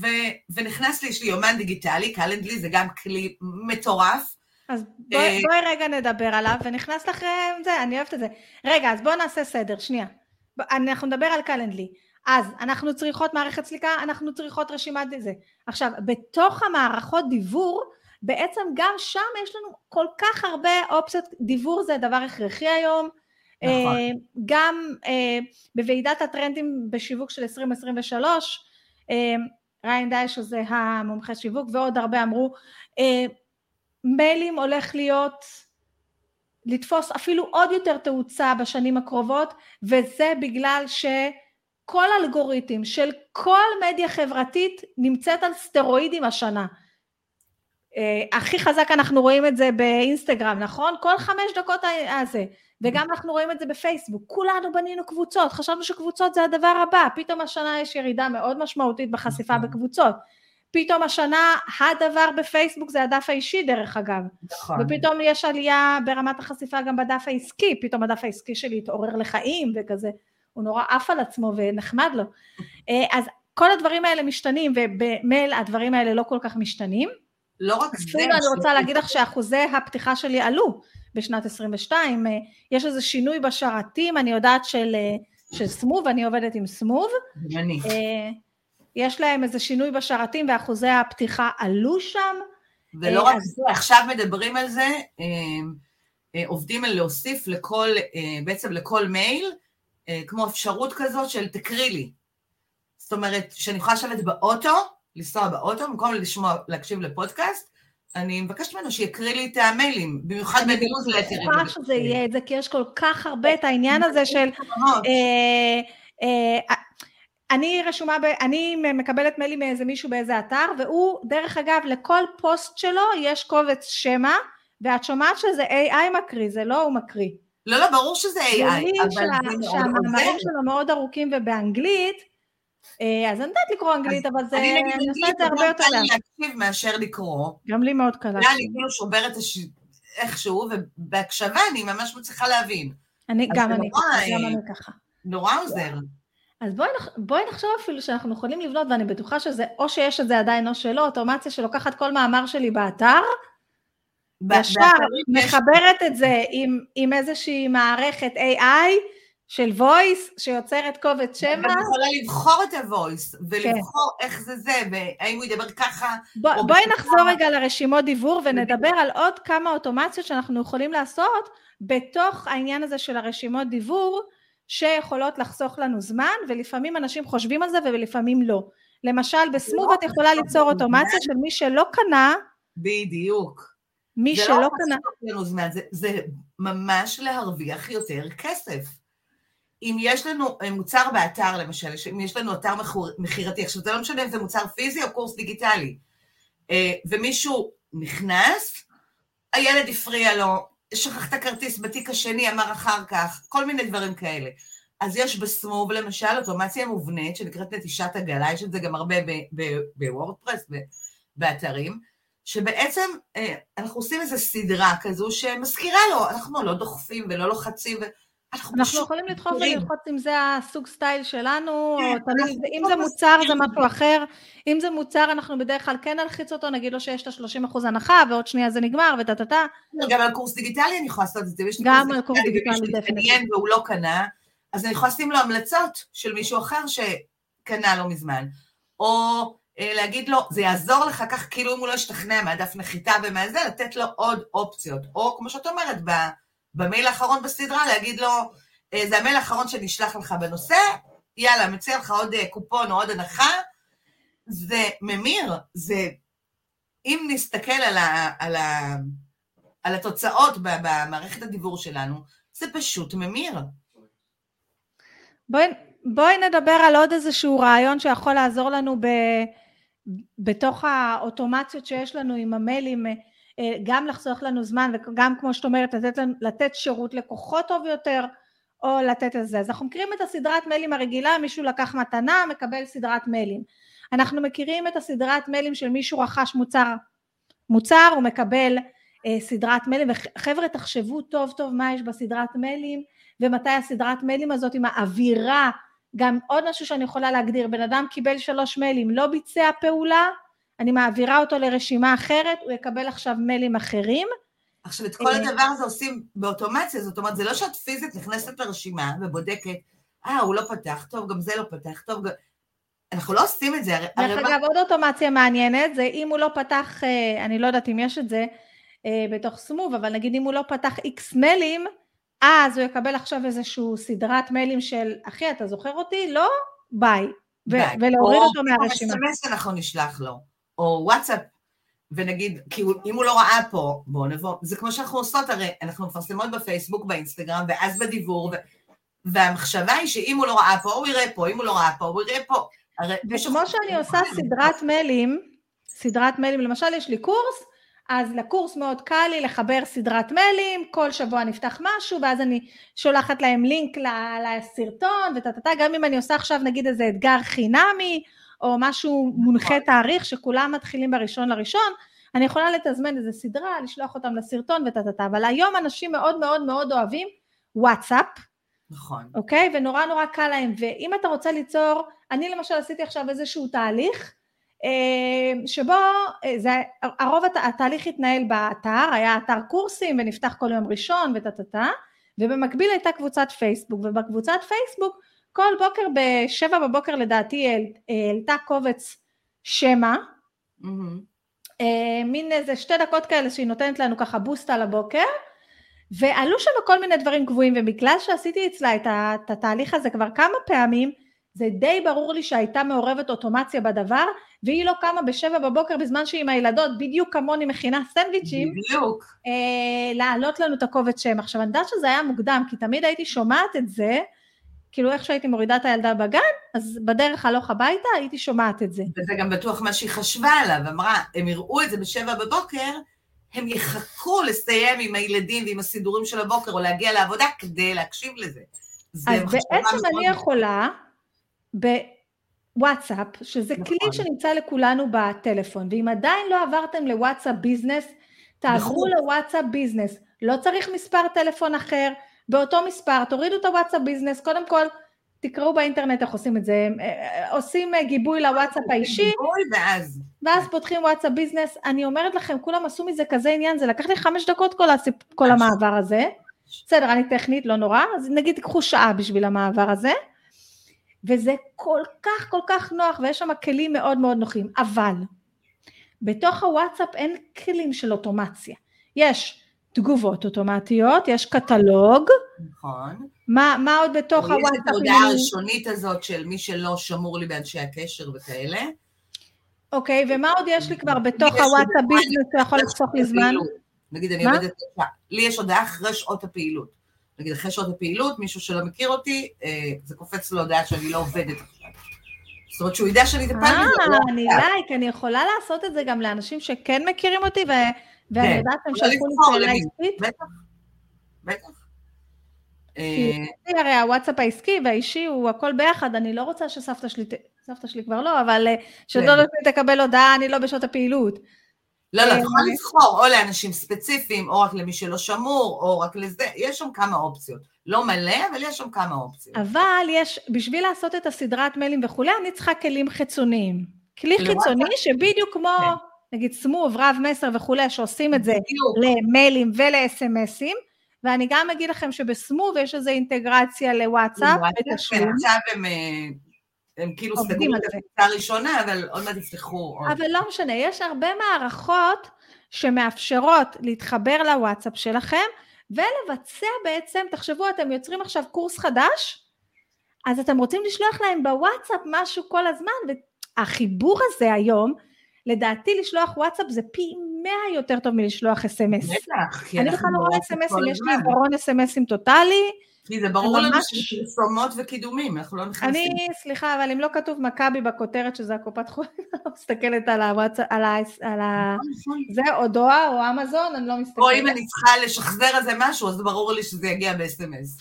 ו, ונכנס לי, יש לי יומן דיגיטלי, קלנדלי זה גם כלי מטורף. אז בואי, אה, בואי רגע נדבר עליו, ונכנס לכם זה, אני אוהבת את זה. רגע, אז בואו נעשה סדר, שנייה. אנחנו נדבר על קלנדלי. אז אנחנו צריכות מערכת סליקה, אנחנו צריכות רשימת זה. עכשיו, בתוך המערכות דיבור, בעצם גם שם יש לנו כל כך הרבה אופציות, דיבור זה דבר הכרחי היום. נכון. אה, גם אה, בוועידת הטרנדים בשיווק של 2023, אה, ריין דייש שזה המומחה שיווק ועוד הרבה אמרו, מיילים הולך להיות, לתפוס אפילו עוד יותר תאוצה בשנים הקרובות, וזה בגלל ש... כל אלגוריתם של כל מדיה חברתית נמצאת על סטרואידים השנה. Uh, הכי חזק אנחנו רואים את זה באינסטגרם, נכון? כל חמש דקות הזה, וגם אנחנו רואים את זה בפייסבוק, כולנו בנינו קבוצות, חשבנו שקבוצות זה הדבר הבא, פתאום השנה יש ירידה מאוד משמעותית בחשיפה נכון. בקבוצות, פתאום השנה הדבר בפייסבוק זה הדף האישי דרך אגב, נכון. ופתאום יש עלייה ברמת החשיפה גם בדף העסקי, פתאום הדף העסקי שלי התעורר לחיים וכזה, הוא נורא עף על עצמו ונחמד לו. אה, אז כל הדברים האלה משתנים, ובמייל הדברים האלה לא כל כך משתנים. לא רק זה. אפילו אני רוצה להגיד לך שאחוזי הפתיחה שלי עלו בשנת 22, אה, יש איזה שינוי בשרתים, אני יודעת של, אה, של סמוב, אני עובדת עם סמוב. אני. יש להם איזה שינוי בשרתים ואחוזי הפתיחה עלו שם. ולא רק זה, עכשיו מדברים על זה, עובדים על להוסיף לכל, בעצם לכל מייל, אה, כמו אפשרות כזאת של תקריא לי. זאת אומרת, שאני יכולה לשבת באוטו, לנסוע באוטו, במקום לשמוע, להקשיב לפודקאסט, אני מבקשת ממנו שיקריא לי את המיילים, במיוחד בניוזלטרים. אני בטוחה שזה יהיה את זה, כי יש כל כך הרבה את העניין הזה של... אה, אה, אני רשומה, ב, אני מקבלת מיילים מאיזה מישהו באיזה אתר, והוא, דרך אגב, לכל פוסט שלו יש קובץ שמע, ואת שומעת שזה AI מקריא, זה לא הוא מקריא. לא, לא, ברור שזה AI, אבל זה מאוד עוזר. שהמאמרים שלו מאוד ארוכים ובאנגלית, אה, אז אני יודעת לקרוא אנגלית, אבל זה, אני עושה את זה הרבה יותר לאט. אני להקשיב מאשר לקרוא. גם לי מאוד קל להקשיב. אני כאילו שוברת איכשהו, ובהקשבה אני ממש מצליחה להבין. אני, גם גם אני ככה. נורא עוזר. אז בואי, בואי נחשוב אפילו שאנחנו יכולים לבנות, ואני בטוחה שזה, או שיש את זה עדיין או שלא, אוטומציה שלוקחת כל מאמר שלי באתר, ישר מחברת את זה עם, עם איזושהי מערכת AI של voice שיוצרת קובץ שמע. ואת יכולה לבחור את ה-voice ולבחור כן. איך זה זה והאם הוא ידבר ככה. בוא, בואי נחזור רגע לרשימות דיבור ונדבר על עוד כמה אוטומציות שאנחנו יכולים לעשות בתוך העניין הזה של הרשימות דיבור שיכולות לחסוך לנו זמן ולפעמים אנשים חושבים על זה ולפעמים לא. למשל בסמוב את יכולה ליצור אוטומציה של מי שלא קנה בדיוק. מי שלא לא קנה... זה לא זמן, זה, זה ממש להרוויח יותר כסף. אם יש לנו אה, מוצר באתר למשל, אם יש לנו אתר מכירתי, עכשיו זה לא משנה אם זה מוצר פיזי או קורס דיגיטלי, אה, ומישהו נכנס, הילד הפריע לו, שכח את הכרטיס בתיק השני, אמר אחר כך, כל מיני דברים כאלה. אז יש בסמוב למשל אוטומציה מובנית שנקראת נטישת עגלה, יש את זה גם הרבה בוורדפרס, באתרים, שבעצם אה, אנחנו עושים איזו סדרה כזו שמזכירה לו, אנחנו לא דוחפים ולא לוחצים, אנחנו, אנחנו יכולים לדחוף וללחוץ אם זה הסוג סטייל שלנו, כן, או אם זה מוצר זה משהו אחר, אם זה מוצר אנחנו בדרך כלל כן נלחיץ אותו, נגיד לו שיש את ה-30% הנחה ועוד שנייה זה נגמר וטה טה טה. גם על קורס דיגיטלי אני יכולה לעשות את זה, גם על קורס דיגיטלי דפנטי. והוא לא קנה, אז אני יכולה לשים לו המלצות של מישהו אחר שקנה לא מזמן, או אה, להגיד לו, זה יעזור לך כך, כאילו אם הוא לא ישתכנע מהדף נחיתה ומהזה, לתת לו עוד אופציות. או כמו שאת אומרת, במייל האחרון בסדרה, להגיד לו, אה, זה המייל האחרון שנשלח לך בנושא, יאללה, מציע לך עוד אה, קופון או עוד הנחה. זה ממיר, זה... אם נסתכל על, ה, על, ה, על התוצאות במערכת הדיבור שלנו, זה פשוט ממיר. בואי, בואי נדבר על עוד איזשהו רעיון שיכול לעזור לנו ב, בתוך האוטומציות שיש לנו עם המיילים, גם לחסוך לנו זמן וגם כמו שאת אומרת לתת, לתת שירות לקוחות טוב יותר או לתת את זה. אז אנחנו מכירים את הסדרת מיילים הרגילה, מישהו לקח מתנה, מקבל סדרת מיילים. אנחנו מכירים את הסדרת מיילים של מישהו רכש מוצר, מוצר הוא מקבל אה, סדרת מיילים, וחבר'ה תחשבו טוב טוב מה יש בסדרת מיילים ומתי הסדרת מיילים הזאת עם האווירה, גם עוד משהו שאני יכולה להגדיר, בן אדם קיבל שלוש מיילים, לא ביצע פעולה, אני מעבירה אותו לרשימה אחרת, הוא יקבל עכשיו מיילים אחרים. עכשיו, את כל הדבר הזה עושים באוטומציה, זאת אומרת, זה לא שאת פיזית נכנסת לרשימה ובודקת, אה, הוא לא פתח, טוב, גם זה לא פתח, טוב, גם... אנחנו לא עושים את זה. דרך אגב, עוד אוטומציה מעניינת, זה אם הוא לא פתח, אה, אני לא יודעת אם יש את זה אה, בתוך סמוב, אבל נגיד אם הוא לא פתח איקס מיילים, אז הוא יקבל עכשיו איזושהי סדרת מיילים של, אחי, אתה זוכר אותי? לא? ביי. ולהוריד אותו מהרשימה. או אס.אם.אס אנחנו נשלח לו, או וואטסאפ, ונגיד, כי אם הוא לא ראה פה, בואו נבוא, זה כמו שאנחנו עושות, הרי אנחנו מפרסמות בפייסבוק, באינסטגרם, ואז בדיבור, ו... והמחשבה היא שאם הוא לא ראה פה, הוא יראה פה, אם הוא לא ראה פה, הוא יראה פה. וכמו שאני עושה סדרת מיילים, סדרת מיילים, למשל יש לי קורס, אז לקורס מאוד קל לי לחבר סדרת מיילים, כל שבוע נפתח משהו, ואז אני שולחת להם לינק לסרטון וטטטה, גם אם אני עושה עכשיו נגיד איזה אתגר חינמי, או משהו מונחה תאריך שכולם מתחילים בראשון לראשון, אני יכולה לתזמן איזה סדרה, לשלוח אותם לסרטון וטטטה, אבל היום אנשים מאוד מאוד מאוד אוהבים וואטסאפ, נכון. אוקיי? ונורא נורא קל להם, ואם אתה רוצה ליצור, אני למשל עשיתי עכשיו איזשהו תהליך, אה, שבו, אה, זה, הרוב הת, התהליך התנהל באתר, היה אתר קורסים ונפתח כל יום ראשון וטה-טה-טה, ובמקביל הייתה קבוצת פייסבוק, ובקבוצת פייסבוק כל בוקר בשבע בבוקר לדעתי העלתה קובץ שמע, mm-hmm. מין איזה שתי דקות כאלה שהיא נותנת לנו ככה בוסט על הבוקר, ועלו שם כל מיני דברים גבוהים, ובגלל שעשיתי אצלה את התהליך הזה כבר כמה פעמים, זה די ברור לי שהייתה מעורבת אוטומציה בדבר, והיא לא קמה בשבע בבוקר בזמן שהיא עם הילדות, בדיוק כמוני מכינה סנדוויצ'ים, בדיוק, אה, להעלות לנו את הקובץ שם. עכשיו, אני יודעת שזה היה מוקדם, כי תמיד הייתי שומעת את זה, כאילו איך שהייתי מורידה את הילדה בגן, אז בדרך הלוך הביתה הייתי שומעת את זה. וזה גם בטוח מה שהיא חשבה עליו, אמרה, הם יראו את זה בשבע בבוקר, הם יחכו לסיים עם הילדים ועם הסידורים של הבוקר, או להגיע לעבודה כדי להקשיב לזה. אז בעצם אני יכולה, בוואטסאפ, שזה נכון. כלי שנמצא לכולנו בטלפון, ואם עדיין לא עברתם לוואטסאפ ביזנס, תעברו נכון. לוואטסאפ ביזנס. לא צריך מספר טלפון אחר, באותו מספר, תורידו את הוואטסאפ business, קודם כל תקראו באינטרנט איך עושים את זה, אה, עושים אה, גיבוי לוואטסאפ האישי, גיבוי ואז. ואז פותחים וואטסאפ business, אני אומרת לכם, כולם עשו מזה כזה עניין, זה לקח לי חמש דקות כל, הסיפ, כל המעבר הזה, בסדר, אני טכנית, לא נורא, אז נגיד תיקחו שעה בשביל המעבר הזה, וזה כל כך כל כך נוח, ויש שם כלים מאוד מאוד נוחים, אבל בתוך הוואטסאפ אין כלים של אוטומציה, יש תגובות אוטומטיות, יש קטלוג. נכון. מה, מה עוד בתוך הוואטסאפ? יש את ההודעה הראשונית הזאת של מי שלא שמור לי באנשי הקשר וכאלה. אוקיי, ומה עוד יש לי כבר בתוך הוואטסאפ ביזנס שיכול לחסוך לי זמן? נגיד אני עובדת, לי יש הודעה אחרי שעות הפעילות. נגיד אחרי שעות הפעילות, מישהו שלא מכיר אותי, אה, זה קופץ לו הודעה שאני לא עובדת עכשיו. זאת אומרת שהוא יודע שאני בזה. אה, אני לייק, אני יכולה לעשות את זה גם לאנשים שכן מכירים אותי, ואני כן. יודעת שהם שלחו לי שאלה עסקית? בטח, בטח. אה, הרי הוואטסאפ העסקי והאישי הוא הכל ביחד, אני לא רוצה שסבתא שלי, סבתא שלי כבר לא, אבל אה, שדודה כן. שלי תקבל הודעה, אני לא בשעות הפעילות. לא, לא, את יכולה לבחור או לאנשים ספציפיים, או רק למי שלא שמור, או רק לזה, יש שם כמה אופציות. לא מלא, אבל יש שם כמה אופציות. אבל יש, בשביל לעשות את הסדרת מיילים וכולי, אני צריכה כלים חיצוניים. כלי חיצוני שבדיוק כמו... נגיד סמוב, רב מסר וכולי, שעושים את זה למיילים ולאס.אם.אסים, ואני גם אגיד לכם שבסמוב יש איזו אינטגרציה לוואטסאפ, עכשיו הם, אה, הם כאילו סגרו את הקבוצה הראשונה, אבל עוד מעט יפתחו עוד. אבל לא משנה, יש הרבה מערכות שמאפשרות להתחבר לוואטסאפ שלכם, ולבצע בעצם, תחשבו, אתם יוצרים עכשיו קורס חדש, אז אתם רוצים לשלוח להם בוואטסאפ משהו כל הזמן, והחיבור הזה היום, לדעתי לשלוח וואטסאפ זה פי מאה יותר טוב מלשלוח אס.אם.אס. בטח, אני בכלל לא רואה אס.אם.אסים, יש לי עיוורון אס.אם.אסים טוטאלי. כי זה ברור לנו שזה פרסומות וקידומים, אנחנו לא נכנסים. אני, סליחה, אבל אם לא כתוב מכבי בכותרת שזה הקופת חולים, אני לא מסתכלת על הוואטסאפ, על ה... נכון, נכון. זה, או דואר, או אמזון, אני לא מסתכלת. או אם אני צריכה לשחזר איזה משהו, אז ברור לי שזה יגיע ב-אס.אם.אס.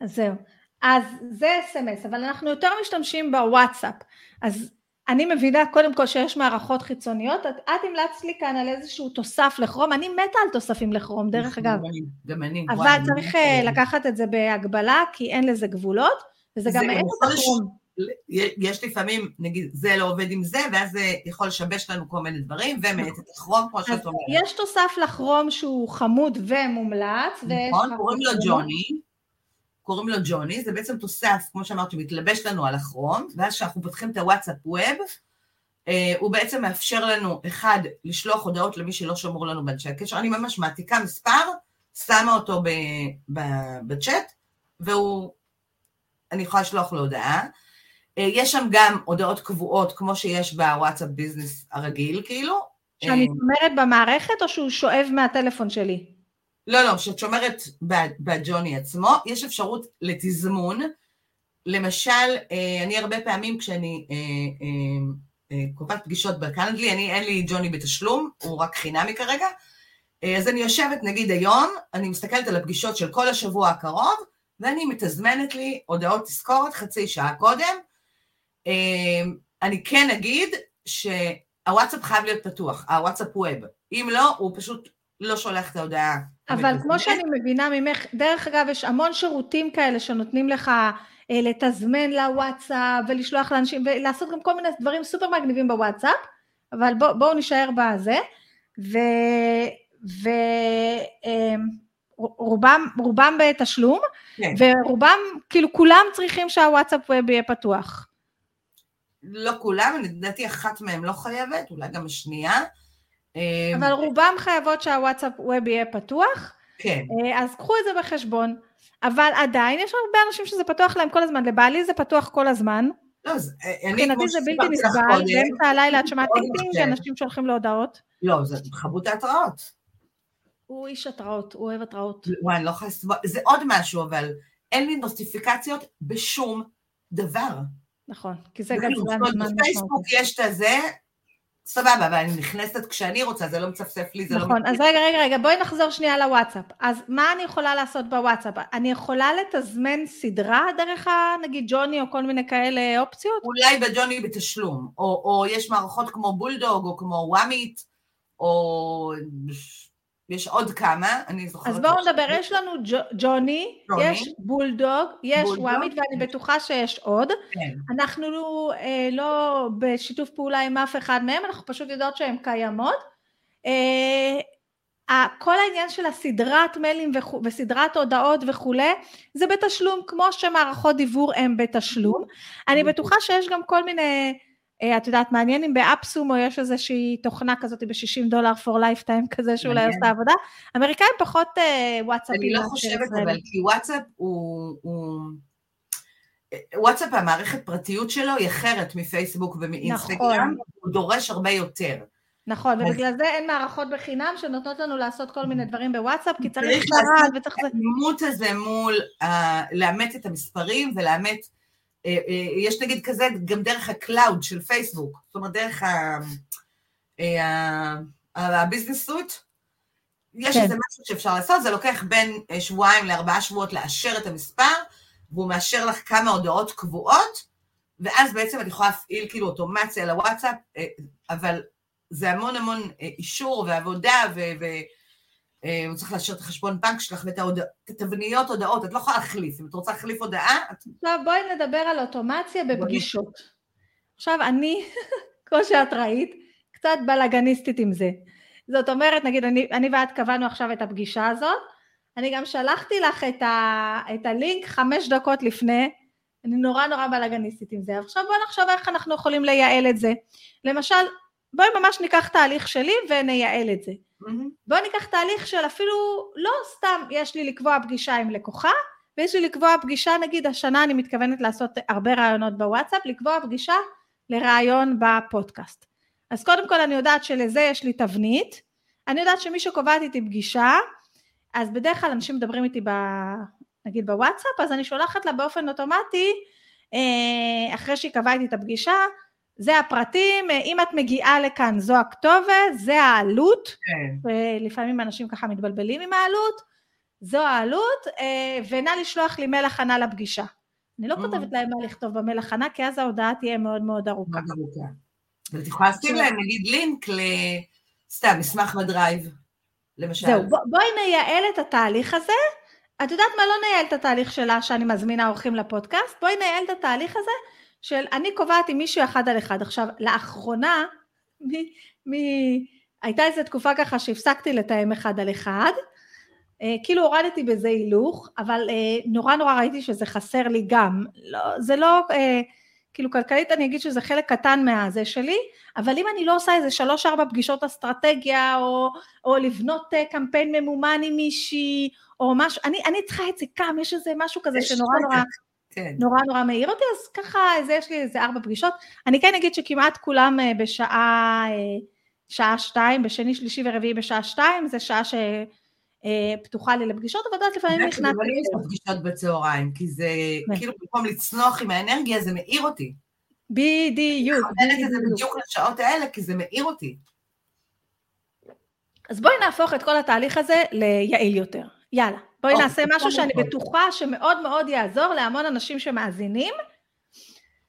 אז זהו. אז זה אס.אם.אס, אבל אנחנו יותר משתמשים בוואטסאפ. אז אני מבינה קודם כל שיש מערכות חיצוניות, את, את המלצת לי כאן על איזשהו תוסף לכרום, אני מתה על תוספים לכרום דרך אגב. גם אני. אבל וואי, צריך אני... אה, לקחת את זה בהגבלה כי אין לזה גבולות, וזה גם אין את הכרום. יש לפעמים, נגיד, זה לא עובד עם זה, ואז זה יכול לשבש לנו כל מיני דברים, ומאט את הכרום, כמו שאת אומרת. יש תוסף לכרום שהוא חמוד ומומלץ, נכון, קוראים לו ג'וני. קוראים לו ג'וני, זה בעצם תוסף, כמו שאמרת, שמתלבש לנו על הכרום, ואז כשאנחנו פותחים את הוואטסאפ ווב, אה, הוא בעצם מאפשר לנו, אחד, לשלוח הודעות למי שלא שמור לנו באנשי הקשר, אני ממש מעתיקה מספר, שמה אותו בצ'אט, והוא, אני יכולה לשלוח לו הודעה. אה, יש שם גם הודעות קבועות, כמו שיש בוואטסאפ ביזנס הרגיל, כאילו. שאני אה, שומרת במערכת, או שהוא שואב מהטלפון שלי? לא, לא, שאת שומרת בג'וני עצמו, יש אפשרות לתזמון. למשל, אה, אני הרבה פעמים כשאני אה, אה, קובעת פגישות בקנדלי, אני אין לי ג'וני בתשלום, הוא רק חינמי כרגע, אז אני יושבת נגיד היום, אני מסתכלת על הפגישות של כל השבוע הקרוב, ואני מתזמנת לי הודעות תזכורת חצי שעה קודם. אני כן אגיד שהוואטסאפ חייב להיות פתוח, הוואטסאפ ווב. אם לא, הוא פשוט לא שולח את ההודעה אבל כמו שאני מבינה ממך, דרך אגב, יש המון שירותים כאלה שנותנים לך אה, לתזמן לוואטסאפ ולשלוח לאנשים ולעשות גם כל מיני דברים סופר מגניבים בוואטסאפ, אבל בוא, בואו נישאר בזה. ו... ורובם אמ, רובם בתשלום, כן. ורובם, כאילו כולם צריכים שהוואטסאפ יהיה פתוח. לא כולם, לדעתי אחת מהם לא חייבת, אולי גם השנייה. אמ, אבל רובם חייבות שהוואטסאפ web יהיה פתוח. כן. אה, אז קחו את זה בחשבון. אבל עדיין יש הרבה אנשים שזה פתוח להם כל הזמן, לבעלי זה פתוח כל הזמן. לא, אה, מבחינתי זה בלתי נסבל, באמצע הלילה את שומעת טינג טינג, אנשים שולחים לו הודעות. לא, זה חובות ההתראות. הוא איש התראות, הוא אוהב התראות. וואי, אני לא יכולה לסבול, זה עוד משהו, אבל אין לי נוטיפיקציות בשום דבר. נכון, כי זה גם זמן משמעותי. בפייסבוק יש את הזה, סבבה, אבל אני נכנסת כשאני רוצה, זה לא מצפצף לי, זה נכון, לא... נכון, אז רגע, רגע, רגע, בואי נחזור שנייה לוואטסאפ. אז מה אני יכולה לעשות בוואטסאפ? אני יכולה לתזמן סדרה דרך, נגיד ג'וני או כל מיני כאלה אופציות? אולי בג'וני בתשלום, או, או יש מערכות כמו בולדוג, או כמו וואמיט, או יש עוד כמה, אני זוכרת. אז בואו נדבר, יש לנו ג'וני, יש בולדוג, יש וואמיט, ואני בטוחה שיש עוד. כן. אנחנו אה, לא בשיתוף פעולה עם אף אחד מהם, אנחנו פשוט יודעות שהן קיימות. אה, כל העניין של הסדרת מיילים וסדרת הודעות וכולי, זה בתשלום, כמו שמערכות דיוור הן בתשלום. אני בטוחה שיש גם כל מיני... אה, את יודעת, מעניין אם באפסומו יש איזושהי תוכנה כזאת ב-60 דולר for lifetime כזה שאולי עושה עבודה. אמריקאים פחות אה, וואטסאפ. אני לא חושבת אבל, כי וואטסאפ הוא... וואטסאפ המערכת פרטיות שלו היא אחרת מפייסבוק ומאינסטגרם, נכון. הוא דורש הרבה יותר. נכון, ובגלל זה אין מערכות בחינם שנותנות לנו לעשות כל מיני דברים בוואטסאפ, כי צריך לעשות וצריך... צריך... את הזה מול, לאמת את המספרים ולאמת אה, אה, יש נגיד כזה גם דרך ה cloud של פייסבוק, זאת אומרת דרך אה, ה business suite, יש כן. איזה משהו שאפשר לעשות, זה לוקח בין שבועיים לארבעה שבועות לאשר את המספר, והוא מאשר לך כמה הודעות קבועות, ואז בעצם את יכולה להפעיל כאילו אוטומציה לוואטסאפ, אבל זה המון המון אישור ועבודה ו- ו- אה, הוא צריך לאשר את החשבון בנק שלך ואת התבניות הודעות, את לא יכולה להחליף, אם את רוצה להחליף הודעה... את... עכשיו בואי נדבר על אוטומציה בפגישות. עכשיו אני, כמו שאת ראית, קצת בלאגניסטית עם זה. זאת אומרת, נגיד, אני, אני ואת קבענו עכשיו את הפגישה הזאת, אני גם שלחתי לך את, ה, את הלינק חמש דקות לפני, אני נורא נורא בלאגניסטית עם זה. עכשיו בואי נחשוב איך אנחנו יכולים לייעל את זה. למשל, בואי ממש ניקח תהליך שלי ונייעל את זה. בואו ניקח תהליך של אפילו, לא סתם יש לי לקבוע פגישה עם לקוחה, ויש לי לקבוע פגישה, נגיד השנה אני מתכוונת לעשות הרבה רעיונות בוואטסאפ, לקבוע פגישה לרעיון בפודקאסט. אז קודם כל אני יודעת שלזה יש לי תבנית, אני יודעת שמי שקובעת איתי פגישה, אז בדרך כלל אנשים מדברים איתי ב... נגיד בוואטסאפ, אז אני שולחת לה באופן אוטומטי, אה, אחרי שהיא קבעה איתי את הפגישה, זה הפרטים, אה, אם את מגיעה לכאן זו הכתובת, זה העלות, כן. לפעמים אנשים ככה מתבלבלים עם העלות, זו העלות, אה, ונא לשלוח לי מייל הכנה לפגישה. אני לא. כותבת להם מה לכתוב במייל הכנה, כי אז ההודעה תהיה מאוד מאוד ארוכה. מאוד ארוכה. ואת יכולה לשים להם נגיד לינק ל... סתם, מסמך בדרייב, למשל. זהו, בואי נייעל את התהליך הזה. את יודעת מה? לא נייעל את התהליך שלה שאני מזמינה אורחים לפודקאסט, בואי נייעל את התהליך הזה של אני קובעת עם מישהו אחד על אחד. עכשיו, לאחרונה, מ, מ, הייתה איזו תקופה ככה שהפסקתי לתאם אחד על אחד, אה, כאילו הורדתי בזה הילוך, אבל אה, נורא נורא ראיתי שזה חסר לי גם. לא, זה לא, אה, כאילו כלכלית אני אגיד שזה חלק קטן מהזה שלי, אבל אם אני לא עושה איזה שלוש ארבע פגישות אסטרטגיה, או, או לבנות קמפיין ממומן עם מישהי, או משהו, אני, אני צריכה את זה כמה, יש איזה משהו כזה שנורא נורא... כן. נורא נורא מעיר אותי, אז ככה, זה, יש לי איזה ארבע פגישות. אני כן אגיד שכמעט כולם בשעה, שעה שתיים, בשני, שלישי ורביעי בשעה שתיים, זה שעה ש... אה, פתוחה לי לפגישות, אבל יודעת לפעמים נכנס... זה לי יש פגישות בצהריים, כי זה כן. כאילו במקום לצנוח עם האנרגיה, זה מאיר אותי. בדיוק. אני מכוונת את זה בדיוק לשעות האלה, כי זה מאיר אותי. אז בואי נהפוך את כל התהליך הזה ליעיל יותר. יאללה, בואי אוקיי, נעשה משהו שאני בטוחה שמאוד מאוד יעזור להמון אנשים שמאזינים.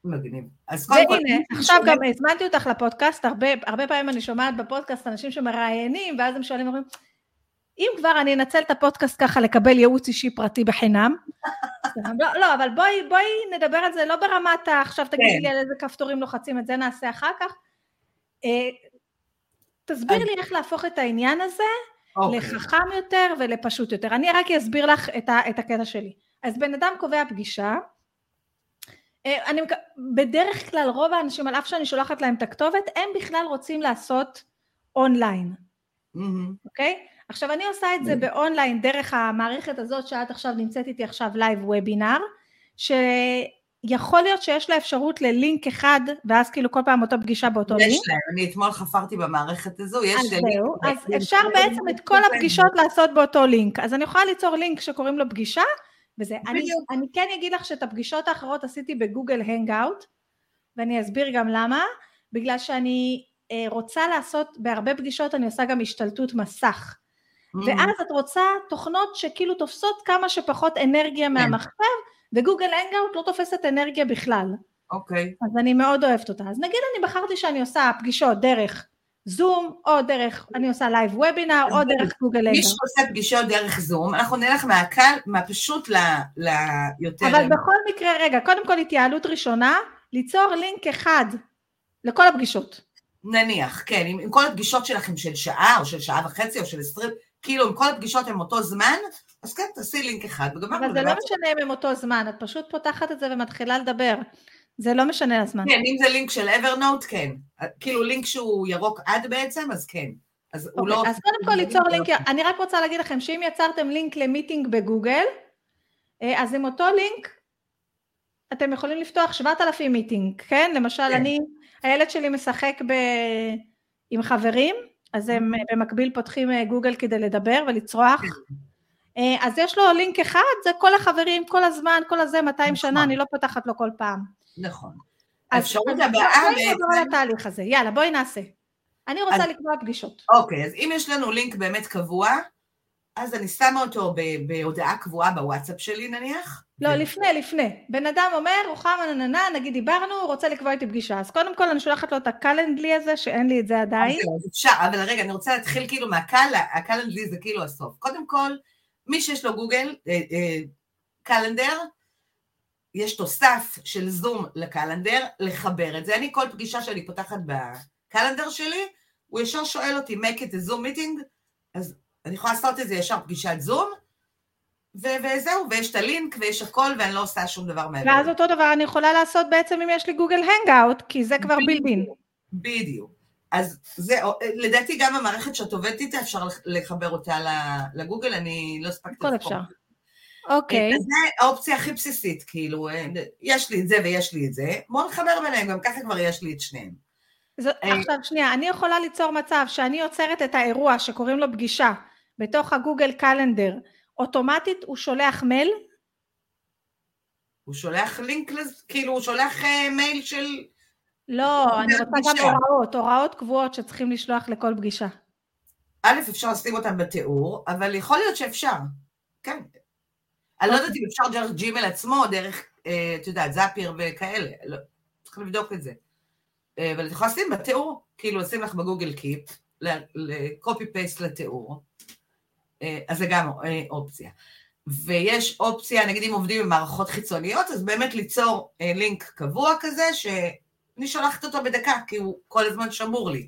מגניב. אז קודם כל... והנה, עכשיו גם הזמנתי אותך לפודקאסט, הרבה, הרבה פעמים אני שומעת בפודקאסט אנשים שמראיינים, ואז הם שואלים, אומרים, אם כבר אני אנצל את הפודקאסט ככה לקבל ייעוץ אישי פרטי בחינם, לא, לא, אבל בואי, בואי נדבר על זה לא ברמת עכשיו תגידי כן. לי על איזה כפתורים לוחצים, את זה נעשה אחר כך. אה, תסביר לי איך להפוך את העניין הזה אוקיי. לחכם יותר ולפשוט יותר. אני רק אסביר לך את, ה, את הקטע שלי. אז בן אדם קובע פגישה, אה, אני, בדרך כלל רוב האנשים, על אף שאני שולחת להם את הכתובת, הם בכלל רוצים לעשות אונליין, אוקיי? Mm-hmm. Okay? עכשיו אני עושה את זה באונליין דרך המערכת הזאת שאת עכשיו נמצאת איתי עכשיו Live Webinar, שיכול להיות שיש לה אפשרות ללינק אחד, ואז כאילו כל פעם אותו פגישה באותו יש לינק. יש להם, אני אתמול חפרתי במערכת הזו, יש אז זהו, אז אפשר בעצם את כל הפגישות לעשות באותו לינק. אז אני יכולה ליצור לינק שקוראים לו פגישה, וזה. אני, אני כן אגיד לך שאת הפגישות האחרות עשיתי בגוגל Hangout, ואני אסביר גם למה, בגלל שאני אה, רוצה לעשות, בהרבה פגישות אני עושה גם השתלטות מסך. Mm. ואז את רוצה תוכנות שכאילו תופסות כמה שפחות אנרגיה כן. מהמחשב, וגוגל Hangout לא תופסת אנרגיה בכלל. אוקיי. אז אני מאוד אוהבת אותה. אז נגיד אני בחרתי שאני עושה פגישות דרך זום, או דרך, אני עושה Live Webinar, או דרך גוגל Hangout. מי שעושה פגישות דרך זום, אנחנו נלך מהקל, מהפשוט ליותר... אבל בכל מקרה, רגע, קודם כל התייעלות ראשונה, ליצור לינק אחד לכל הפגישות. נניח, כן, עם, עם כל הפגישות שלכם של שעה, או של שעה וחצי, או של עשרים, כאילו אם כל הפגישות הן אותו זמן, אז כן, תעשי לינק אחד וגמרנו. אבל זה לא משנה אם הם אותו זמן, את פשוט פותחת את זה ומתחילה לדבר. זה לא משנה הזמן. כן, אם זה לינק של אברנוט, כן. כאילו לינק שהוא ירוק עד בעצם, אז כן. אז הוא אוקיי, לא... אז קודם כל ליצור לינק, אני רק רוצה להגיד לכם שאם יצרתם לינק ל meeting בגוגל, אה, אז עם אותו לינק אתם יכולים לפתוח 7,000 meeting, כן? למשל, כן. אני, הילד שלי משחק ב... עם חברים, אז הם אה, במקביל פותחים אה, גוגל כדי לדבר ולצרוח. אה, אז יש לו לינק אחד, זה כל החברים, כל הזמן, כל הזה, 200 נכון. שנה, אני לא פותחת לו כל פעם. נכון. האפשרות הבאה בעצם... בואי נדבר על התהליך הזה, יאללה, בואי נעשה. אני רוצה אז... לקבוע פגישות. אוקיי, אז אם יש לנו לינק באמת קבוע, אז אני שמה אותו בהודעה קבועה בוואטסאפ שלי נניח. לא, לפני, לפני. בן אדם אומר, רוחמה נננה, נגיד דיברנו, רוצה לקבוע איתי פגישה. אז קודם כל אני שולחת לו את הקלנדלי הזה, שאין לי את זה עדיין. אז אפשר, אבל רגע, אני רוצה להתחיל כאילו מהקל, הקלנדלי זה כאילו הסוף. קודם כל, מי שיש לו גוגל, אה, אה, קלנדר, יש תוסף של זום לקלנדר, לחבר את זה. אני, כל פגישה שאני פותחת בקלנדר שלי, הוא ישר שואל אותי, make it a zoom meeting, אז אני יכולה לעשות את זה ישר פגישת זום, ו- וזהו, ויש את הלינק ויש הכל, ואני לא עושה שום דבר מעבר. ואז אותו דבר אני יכולה לעשות בעצם אם יש לי גוגל הנגאוט, כי זה כבר בילדין. בדיוק. אז זה, לדעתי גם המערכת שאת עובדת איתה, אפשר לחבר אותה לגוגל, אני לא הספקתי הכל אפשר. אוקיי. אז זה האופציה הכי בסיסית, כאילו, יש לי את זה ויש לי את זה, בואו נחבר ביניהם, גם ככה כבר יש לי את שניהם. זו, עכשיו שנייה, אני יכולה ליצור מצב שאני יוצרת את האירוע שקוראים לו פגישה בתוך הגוגל קלנדר, אוטומטית הוא שולח מייל? הוא שולח לינק, כאילו הוא שולח אה, מייל של... לא, אני רוצה גם הוראות, הוראות קבועות שצריכים לשלוח לכל פגישה. א', אפשר לשים אותם בתיאור, אבל יכול להיות שאפשר, כן. אני לא יודעת אם אפשר דרך ג'ימל עצמו, דרך, אה, את יודעת, זאפיר וכאלה, לא, צריך לבדוק את זה. אה, אבל את יכולה לשים בתיאור, כאילו לשים לך בגוגל קיפ, לקופי פייסט לתיאור, אז זה גם אופציה. ויש אופציה, נגיד אם עובדים במערכות חיצוניות, אז באמת ליצור לינק קבוע כזה, שאני שולחת אותו בדקה, כי הוא כל הזמן שמור לי.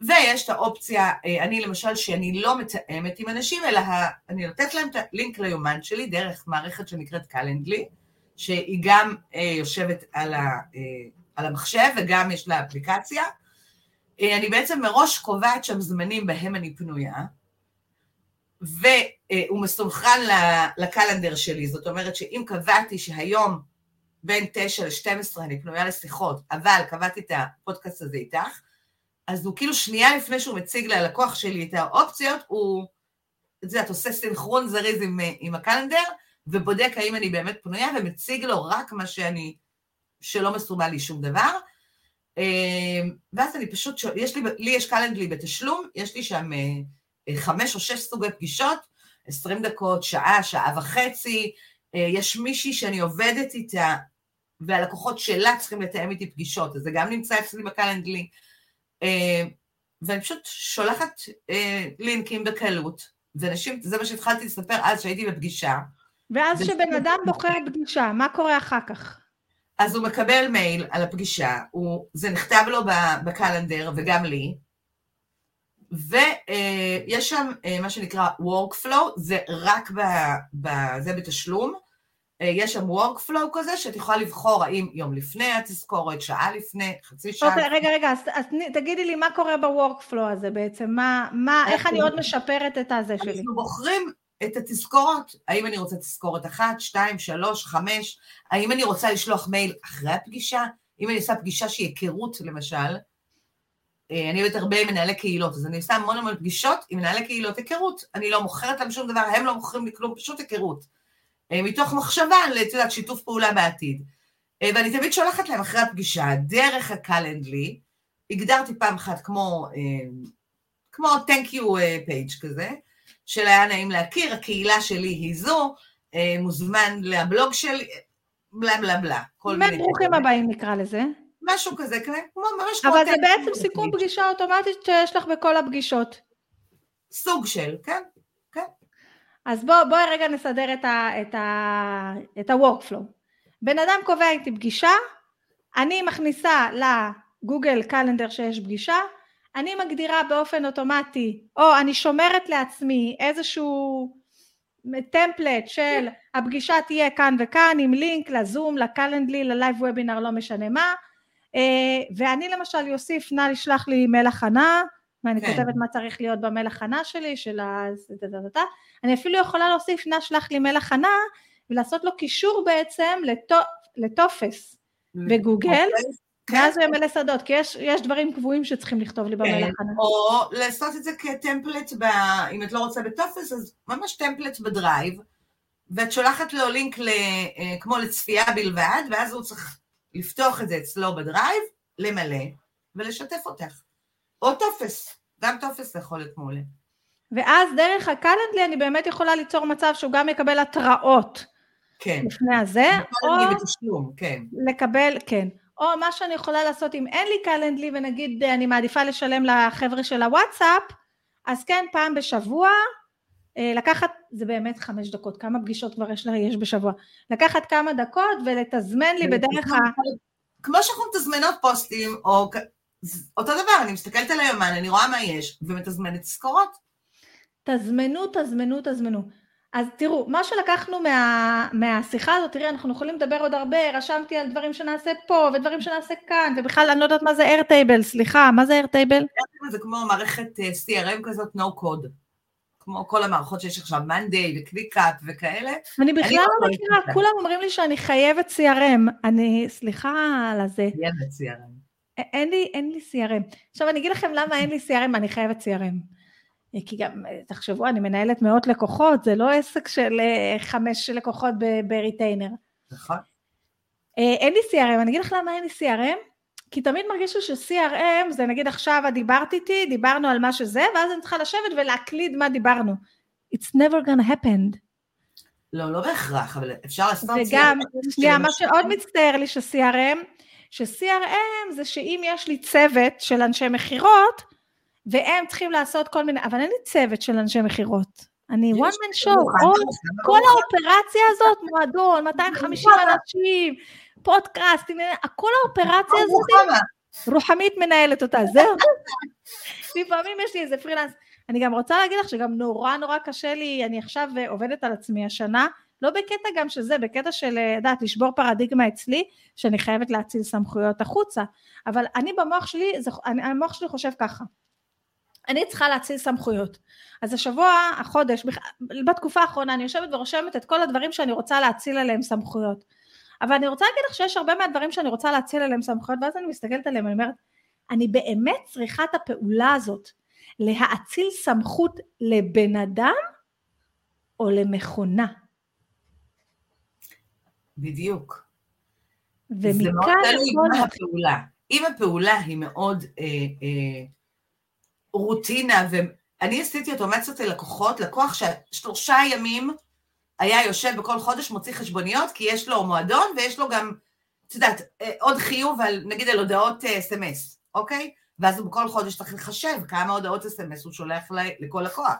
ויש את האופציה, אני למשל, שאני לא מתאמת עם אנשים, אלא אני נותנת להם את הלינק ליומן שלי דרך מערכת שנקראת קלנדלי, שהיא גם יושבת על, ה, על המחשב וגם יש לה אפליקציה. אני בעצם מראש קובעת שם זמנים בהם אני פנויה, והוא מסונכרן לקלנדר שלי, זאת אומרת שאם קבעתי שהיום בין 9 ל-12 אני פנויה לשיחות, אבל קבעתי את הפודקאסט הזה איתך, אז הוא כאילו שנייה לפני שהוא מציג ללקוח שלי את האופציות, הוא, את יודעת, עושה סינכרון זריז עם, עם הקלנדר, ובודק האם אני באמת פנויה, ומציג לו רק מה שאני, שלא מסורבל לי שום דבר. ואז אני פשוט, יש לי, לי יש קלנדלי בתשלום, יש לי שם חמש או שש סוגי פגישות, עשרים דקות, שעה, שעה וחצי, יש מישהי שאני עובדת איתה, והלקוחות שלה צריכים לתאם איתי פגישות, אז זה גם נמצא אצלי בקלנדלי, ואני פשוט שולחת לינקים בקלות, ואנשים, זה מה שהתחלתי לספר אז שהייתי בפגישה. ואז כשבן אדם בוחר פגישה, מה קורה אחר כך? אז הוא מקבל מייל על הפגישה, הוא, זה נכתב לו בקלנדר וגם לי, ויש שם מה שנקרא workflow, זה רק ב, ב, זה בתשלום, יש שם workflow כזה שאת יכולה לבחור האם יום לפני התזכורת, שעה לפני, חצי שעה. אוקיי, רגע, רגע, אז, אז תגידי לי מה קורה ב-workflow הזה בעצם, מה, מה, איך אני עוד משפרת את הזה שלי? אנחנו בוחרים את התזכורות, האם אני רוצה תזכורת אחת, שתיים, שלוש, חמש, האם אני רוצה לשלוח מייל אחרי הפגישה, אם אני עושה פגישה שהיא היכרות למשל, אני עובדת הרבה עם מנהלי קהילות, אז אני עושה המון המון פגישות עם מנהלי קהילות היכרות. אני לא מוכרת להם שום דבר, הם לא מוכרים לי כלום, פשוט היכרות. מתוך מחשבה, יודעת, שיתוף פעולה בעתיד. ואני תמיד שולחת להם אחרי הפגישה, דרך הקלנדלי, הגדרתי פעם אחת כמו, כמו thank you page כזה, של היה נעים להכיר, הקהילה שלי היא זו, מוזמן לבלוג שלי, בלה בלה בלה. באמת ברוכים הבאים נקרא לזה. משהו כזה, כמו ממש כמו... אבל זה בעצם סיכום פגישה אוטומטית שיש לך בכל הפגישות. סוג של, כן, כן. אז בואי בוא רגע נסדר את, ה, את, ה, את ה-workflow. בן אדם קובע איתי פגישה, אני מכניסה לגוגל calendar שיש פגישה, אני מגדירה באופן אוטומטי, או אני שומרת לעצמי איזשהו template של הפגישה תהיה כאן וכאן עם לינק לזום, ל Calendly, ל Live Webinar, לא משנה מה, ואני למשל אוסיף, נא לשלוח לי מייל הכנה, ואני כן. כותבת מה צריך להיות במייל הכנה שלי, של ה... אני אפילו יכולה להוסיף, נא שלח לי מייל הכנה, ולעשות לו קישור בעצם לטופס בגוגל, כן. ואז הוא ימלא שדות, כי יש, יש דברים קבועים שצריכים לכתוב לי במייל הכנה. או לעשות את זה כ template, ב... אם את לא רוצה בטופס, אז ממש template בדרייב, ואת שולחת לו לינק ל... כמו לצפייה בלבד, ואז הוא צריך לפתוח את זה אצלו בדרייב, למלא ולשתף אותך. או טופס, גם טופס יכול להיות מעולה. ואז דרך ה Calendly אני באמת יכולה ליצור מצב שהוא גם יקבל התראות. כן. לפני הזה, או... בתשלום, כן. לקבל, כן. או מה שאני יכולה לעשות אם אין לי Calendly ונגיד אני מעדיפה לשלם לחבר'ה של הוואטסאפ, אז כן, פעם בשבוע, לקחת, זה באמת חמש דקות, כמה פגישות כבר יש, יש בשבוע, לקחת כמה דקות ולתזמן לי בדרך ה... כמו שאנחנו מתזמנות פוסטים, או אותו דבר, אני מסתכלת על היומן, אני רואה מה יש, ומתזמנת תזכורות. תזמנו, תזמנו, תזמנו. אז תראו, מה שלקחנו מה, מהשיחה הזאת, תראי, אנחנו יכולים לדבר עוד הרבה, רשמתי על דברים שנעשה פה, ודברים שנעשה כאן, ובכלל אני לא יודעת מה זה איירטייבל, סליחה, מה זה איירטייבל? זה כמו מערכת אה, CRM כזאת, no code. כמו כל המערכות שיש עכשיו, Monday ו ClickUp וכאלה. אני בכלל אני לא, לא מכירה, כולם אומרים לי שאני חייבת CRM. אני, סליחה על הזה. חייבת CRM. אין לי, אין לי CRM. עכשיו אני אגיד לכם למה אין לי CRM, אני חייבת CRM. כי גם, תחשבו, אני מנהלת מאות לקוחות, זה לא עסק של אה, חמש לקוחות ב retainer. נכון. אה, אין לי CRM, אני אגיד לך למה אין לי CRM? כי תמיד מרגיש לי ש-CRM זה נגיד עכשיו את דיברת איתי, דיברנו על מה שזה, ואז אני צריכה לשבת ולהקליד מה דיברנו. It's never gonna happen. לא, לא בהכרח, אבל אפשר לעשות CRM. וגם, שנייה, מה שעוד מצטער לי ש-CRM, ש-CRM זה שאם יש לי צוות של אנשי מכירות, והם צריכים לעשות כל מיני, אבל אין לי צוות של אנשי מכירות. אני one man show, כל האופרציה הזאת, מועדון, 250 אנשים, פודקאסט, כל האופרציה הזאת, רוחמית מנהלת אותה, זהו. לפעמים יש לי איזה פרילנס. אני גם רוצה להגיד לך שגם נורא נורא קשה לי, אני עכשיו עובדת על עצמי השנה, לא בקטע גם שזה, בקטע של, לדעת, לשבור פרדיגמה אצלי, שאני חייבת להציל סמכויות החוצה. אבל אני במוח שלי, זה, אני, המוח שלי חושב ככה, אני צריכה להציל סמכויות. אז השבוע, החודש, בתקופה האחרונה אני יושבת ורושמת את כל הדברים שאני רוצה להציל עליהם סמכויות. אבל אני רוצה להגיד לך שיש הרבה מהדברים שאני רוצה להציל עליהם סמכויות, ואז אני מסתכלת עליהם, אני אומרת, אני באמת צריכה את הפעולה הזאת, להאציל סמכות לבן אדם או למכונה. בדיוק. ומכאן... זה מאוד תלוי מה הפעולה. אם הפעולה היא מאוד אה, אה, רוטינה, ואני עשיתי אוטומציות ללקוחות, לקוח ששלושה ימים היה יושב בכל חודש, מוציא חשבוניות, כי יש לו מועדון ויש לו גם, את יודעת, אה, עוד חיוב על, נגיד על הודעות אס.אם.אס, אה, אוקיי? ואז הוא בכל חודש צריך לחשב כמה הודעות אס.אם.אס הוא שולח לכל לקוח.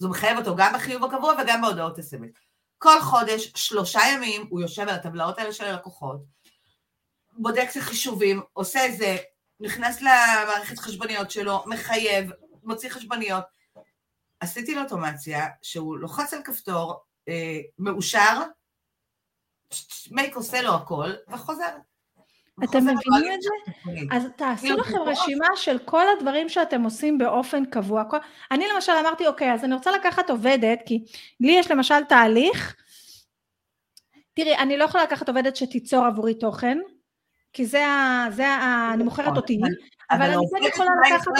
אז הוא מחייב אותו גם בחיוב הקבוע וגם בהודעות אס.אם.אס. כל חודש, שלושה ימים, הוא יושב על הטבלאות האלה של הלקוחות, בודק את החישובים, עושה איזה נכנס למערכת חשבוניות שלו, מחייב, מוציא חשבוניות. עשיתי לו אוטומציה שהוא לוחץ על כפתור, אה, מאושר, מייק עושה לו הכל, וחוזר. אתם מבינים את זה? אז תעשו כאילו, לכם רשימה של כל הדברים שאתם עושים באופן קבוע. אני למשל אמרתי, אוקיי, אז אני רוצה לקחת עובדת, כי לי יש למשל תהליך, תראי, אני לא יכולה לקחת עובדת שתיצור עבורי תוכן, כי זה ה... זה ה... אני מוכרת נכון, אותי, אבל אני כן יכולה לקחת...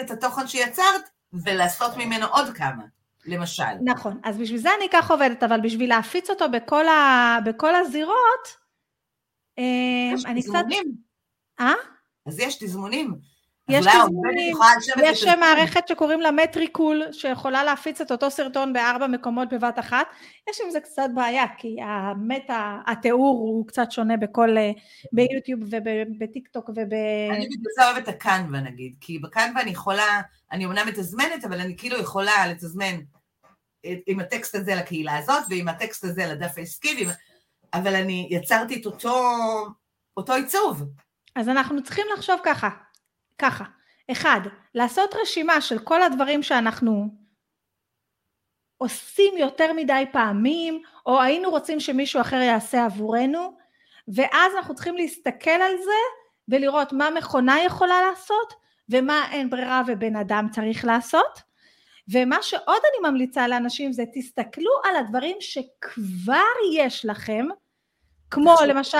את התוכן שיצרת ולעשות ממנו עוד כמה, למשל. נכון, אז בשביל זה אני אקח עובדת, אבל בשביל להפיץ אותו בכל, ה... בכל הזירות, יש אני תזמונים. קצת... אה? אז יש תזמונים. יש תזמונים, יש מערכת שקוראים לה מטריקול, שיכולה להפיץ את אותו סרטון בארבע מקומות בבת אחת. יש עם זה קצת בעיה, כי המטה, התיאור הוא קצת שונה בכל, אה, ביוטיוב ובטיק טוק וב... אני בגלל זה אוהבת את הקנווה נגיד, כי בקנווה אני יכולה, אני אומנם מתזמנת, אבל אני כאילו יכולה לתזמן עם הטקסט הזה לקהילה הזאת, ועם הטקסט הזה לדף העסקי, אבל אני יצרתי את אותו, אותו עיצוב. אז אנחנו צריכים לחשוב ככה, ככה, אחד, לעשות רשימה של כל הדברים שאנחנו עושים יותר מדי פעמים, או היינו רוצים שמישהו אחר יעשה עבורנו, ואז אנחנו צריכים להסתכל על זה ולראות מה מכונה יכולה לעשות, ומה אין ברירה ובן אדם צריך לעשות. ומה שעוד אני ממליצה לאנשים זה תסתכלו על הדברים שכבר יש לכם, כמו למשל...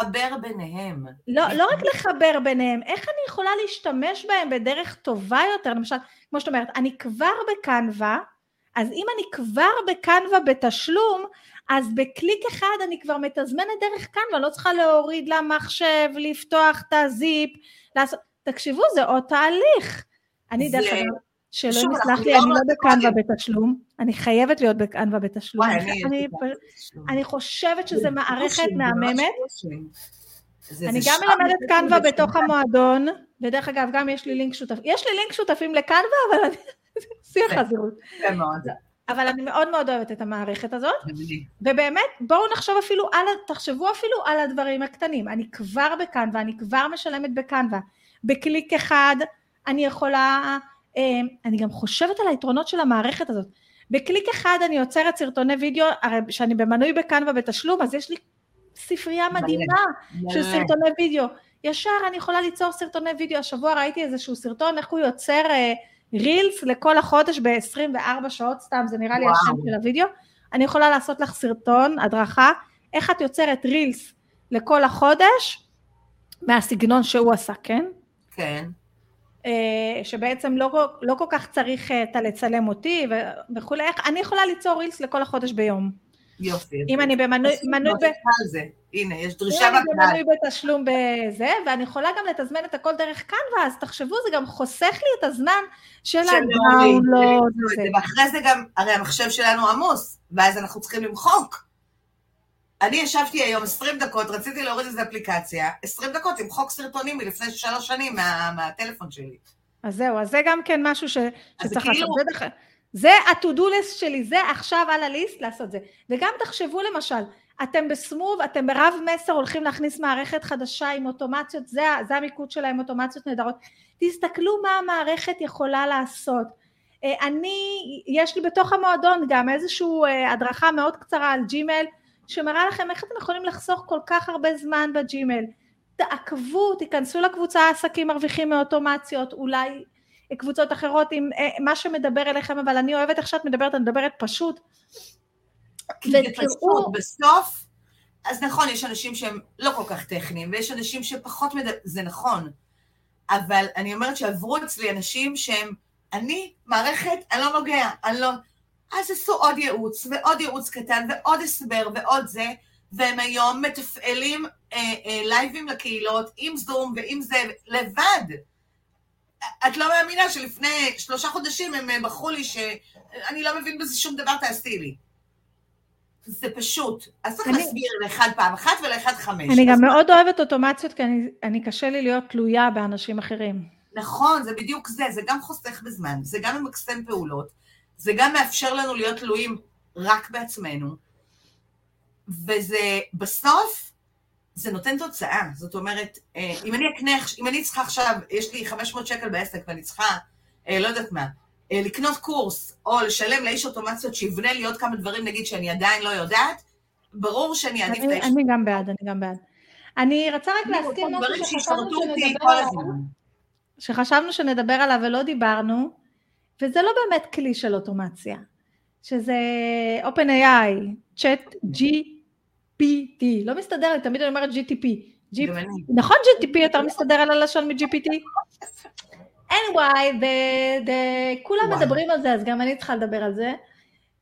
לחבר ביניהם. לא, לא רק לחבר ביניהם, איך אני יכולה להשתמש בהם בדרך טובה יותר, למשל, כמו שאת אומרת, אני כבר בקנווה, אז אם אני כבר בקנווה בתשלום, אז בקליק אחד אני כבר מתזמנת דרך קנווה, לא צריכה להוריד למחשב, לפתוח את הזיפ, לעשות... תקשיבו, זה עוד תהליך. אני דרך אגב... שלא נסלח לי, אני לא בקנווה בתשלום, אני חייבת להיות בקנווה בתשלום. אני חושבת שזו מערכת מהממת. אני גם מלמדת קנווה בתוך המועדון, ודרך אגב גם יש לי לינק שותף, יש לי לינק שותפים לקנווה, אבל אני, שיח חזירות. אבל אני מאוד מאוד אוהבת את המערכת הזאת, ובאמת בואו נחשוב אפילו על, תחשבו אפילו על הדברים הקטנים, אני כבר בקנווה, אני כבר משלמת בקנווה, בקליק אחד אני יכולה אני גם חושבת על היתרונות של המערכת הזאת. בקליק אחד אני יוצרת סרטוני וידאו, הרי שאני במנוי בקנווה בתשלום, אז יש לי ספרייה מדהימה של סרטוני וידאו. ישר אני יכולה ליצור סרטוני וידאו, השבוע ראיתי איזשהו סרטון, איך הוא יוצר אה, רילס לכל החודש ב-24 שעות, סתם, זה נראה לי השם של הוידאו. אני יכולה לעשות לך סרטון, הדרכה, איך את יוצרת רילס לכל החודש, מהסגנון שהוא עשה, כן? כן. אה, שבעצם לא, לא כל כך צריך אה, את הלצלם אותי וכולי, איך, אני יכולה ליצור רילס לכל החודש ביום. יופי. אם אני במנוי... ב... הנה, יש דרישה מהקהל. אם אני במנוי בתשלום בזה, ואני יכולה גם לתזמן את הכל דרך קנווה, אז תחשבו, זה גם חוסך לי את הזמן של הדאונלוד. ואחרי זה גם, הרי המחשב שלנו עמוס, ואז אנחנו צריכים למחוק. אני ישבתי היום 20 דקות, רציתי להוריד איזו אפליקציה, 20 דקות למחוק סרטונים מלפני שלוש שנים מה, מהטלפון שלי. אז זהו, אז זה גם כן משהו ש, שצריך כאילו... לעשות. זה ה-to-do list שלי, זה עכשיו על הליסט לעשות זה. וגם תחשבו למשל, אתם בסמוב, אתם ברב מסר הולכים להכניס מערכת חדשה עם אוטומציות, זה, זה המיקוד שלהם, אוטומציות נהדרות. תסתכלו מה המערכת יכולה לעשות. אה, אני, יש לי בתוך המועדון גם איזושהי אה, הדרכה מאוד קצרה על ג'ימל, שמראה לכם איך אתם יכולים לחסוך כל כך הרבה זמן בג'ימל. תעקבו, תיכנסו לקבוצה עסקים מרוויחים מאוטומציות, אולי קבוצות אחרות עם אה, מה שמדבר אליכם, אבל אני אוהבת איך שאת מדברת, אני מדברת פשוט. ותראו... בסוף, אז נכון, יש אנשים שהם לא כל כך טכניים, ויש אנשים שפחות מדברים, זה נכון, אבל אני אומרת שעברו אצלי אנשים שהם, אני מערכת, אני לא נוגע, אני לא... אז עשו עוד ייעוץ, ועוד ייעוץ קטן, ועוד הסבר, ועוד זה, והם היום מתפעלים אה, אה, לייבים לקהילות, עם זום ועם זה, לבד. את לא מאמינה שלפני שלושה חודשים הם בחרו לי שאני לא מבין בזה שום דבר, תעשי לי. זה פשוט. אז צריך להסביר לאחד פעם אחת ולאחד חמש. אני גם מאוד אוהבת אוטומציות, כי אני, אני קשה לי להיות תלויה באנשים אחרים. נכון, זה בדיוק זה, זה גם חוסך בזמן, זה גם ממקסם פעולות, זה גם מאפשר לנו להיות תלויים רק בעצמנו, וזה בסוף זה נותן תוצאה, זאת אומרת, אה, אם אני אקנה, אם אני צריכה עכשיו, יש לי 500 שקל בעסק ואני צריכה, אה, לא יודעת מה, אה, לקנות קורס או לשלם לאיש אוטומציות שיבנה לי עוד כמה דברים, נגיד שאני עדיין לא יודעת, ברור שאני אעדיף את האיש. אני גם בעד, אני גם בעד. אני רוצה רק להזכיר משהו שחשבנו שנדבר עליו, שחשבנו שנדבר עליו ולא דיברנו, וזה לא באמת כלי של אוטומציה, שזה OpenAI, Chat GPT, לא מסתדר לי, תמיד אני אומרת GTP. נכון GTP יותר מסתדר על הלשון מ-GPT? anyway, כולם מדברים על זה, אז גם אני צריכה לדבר על זה,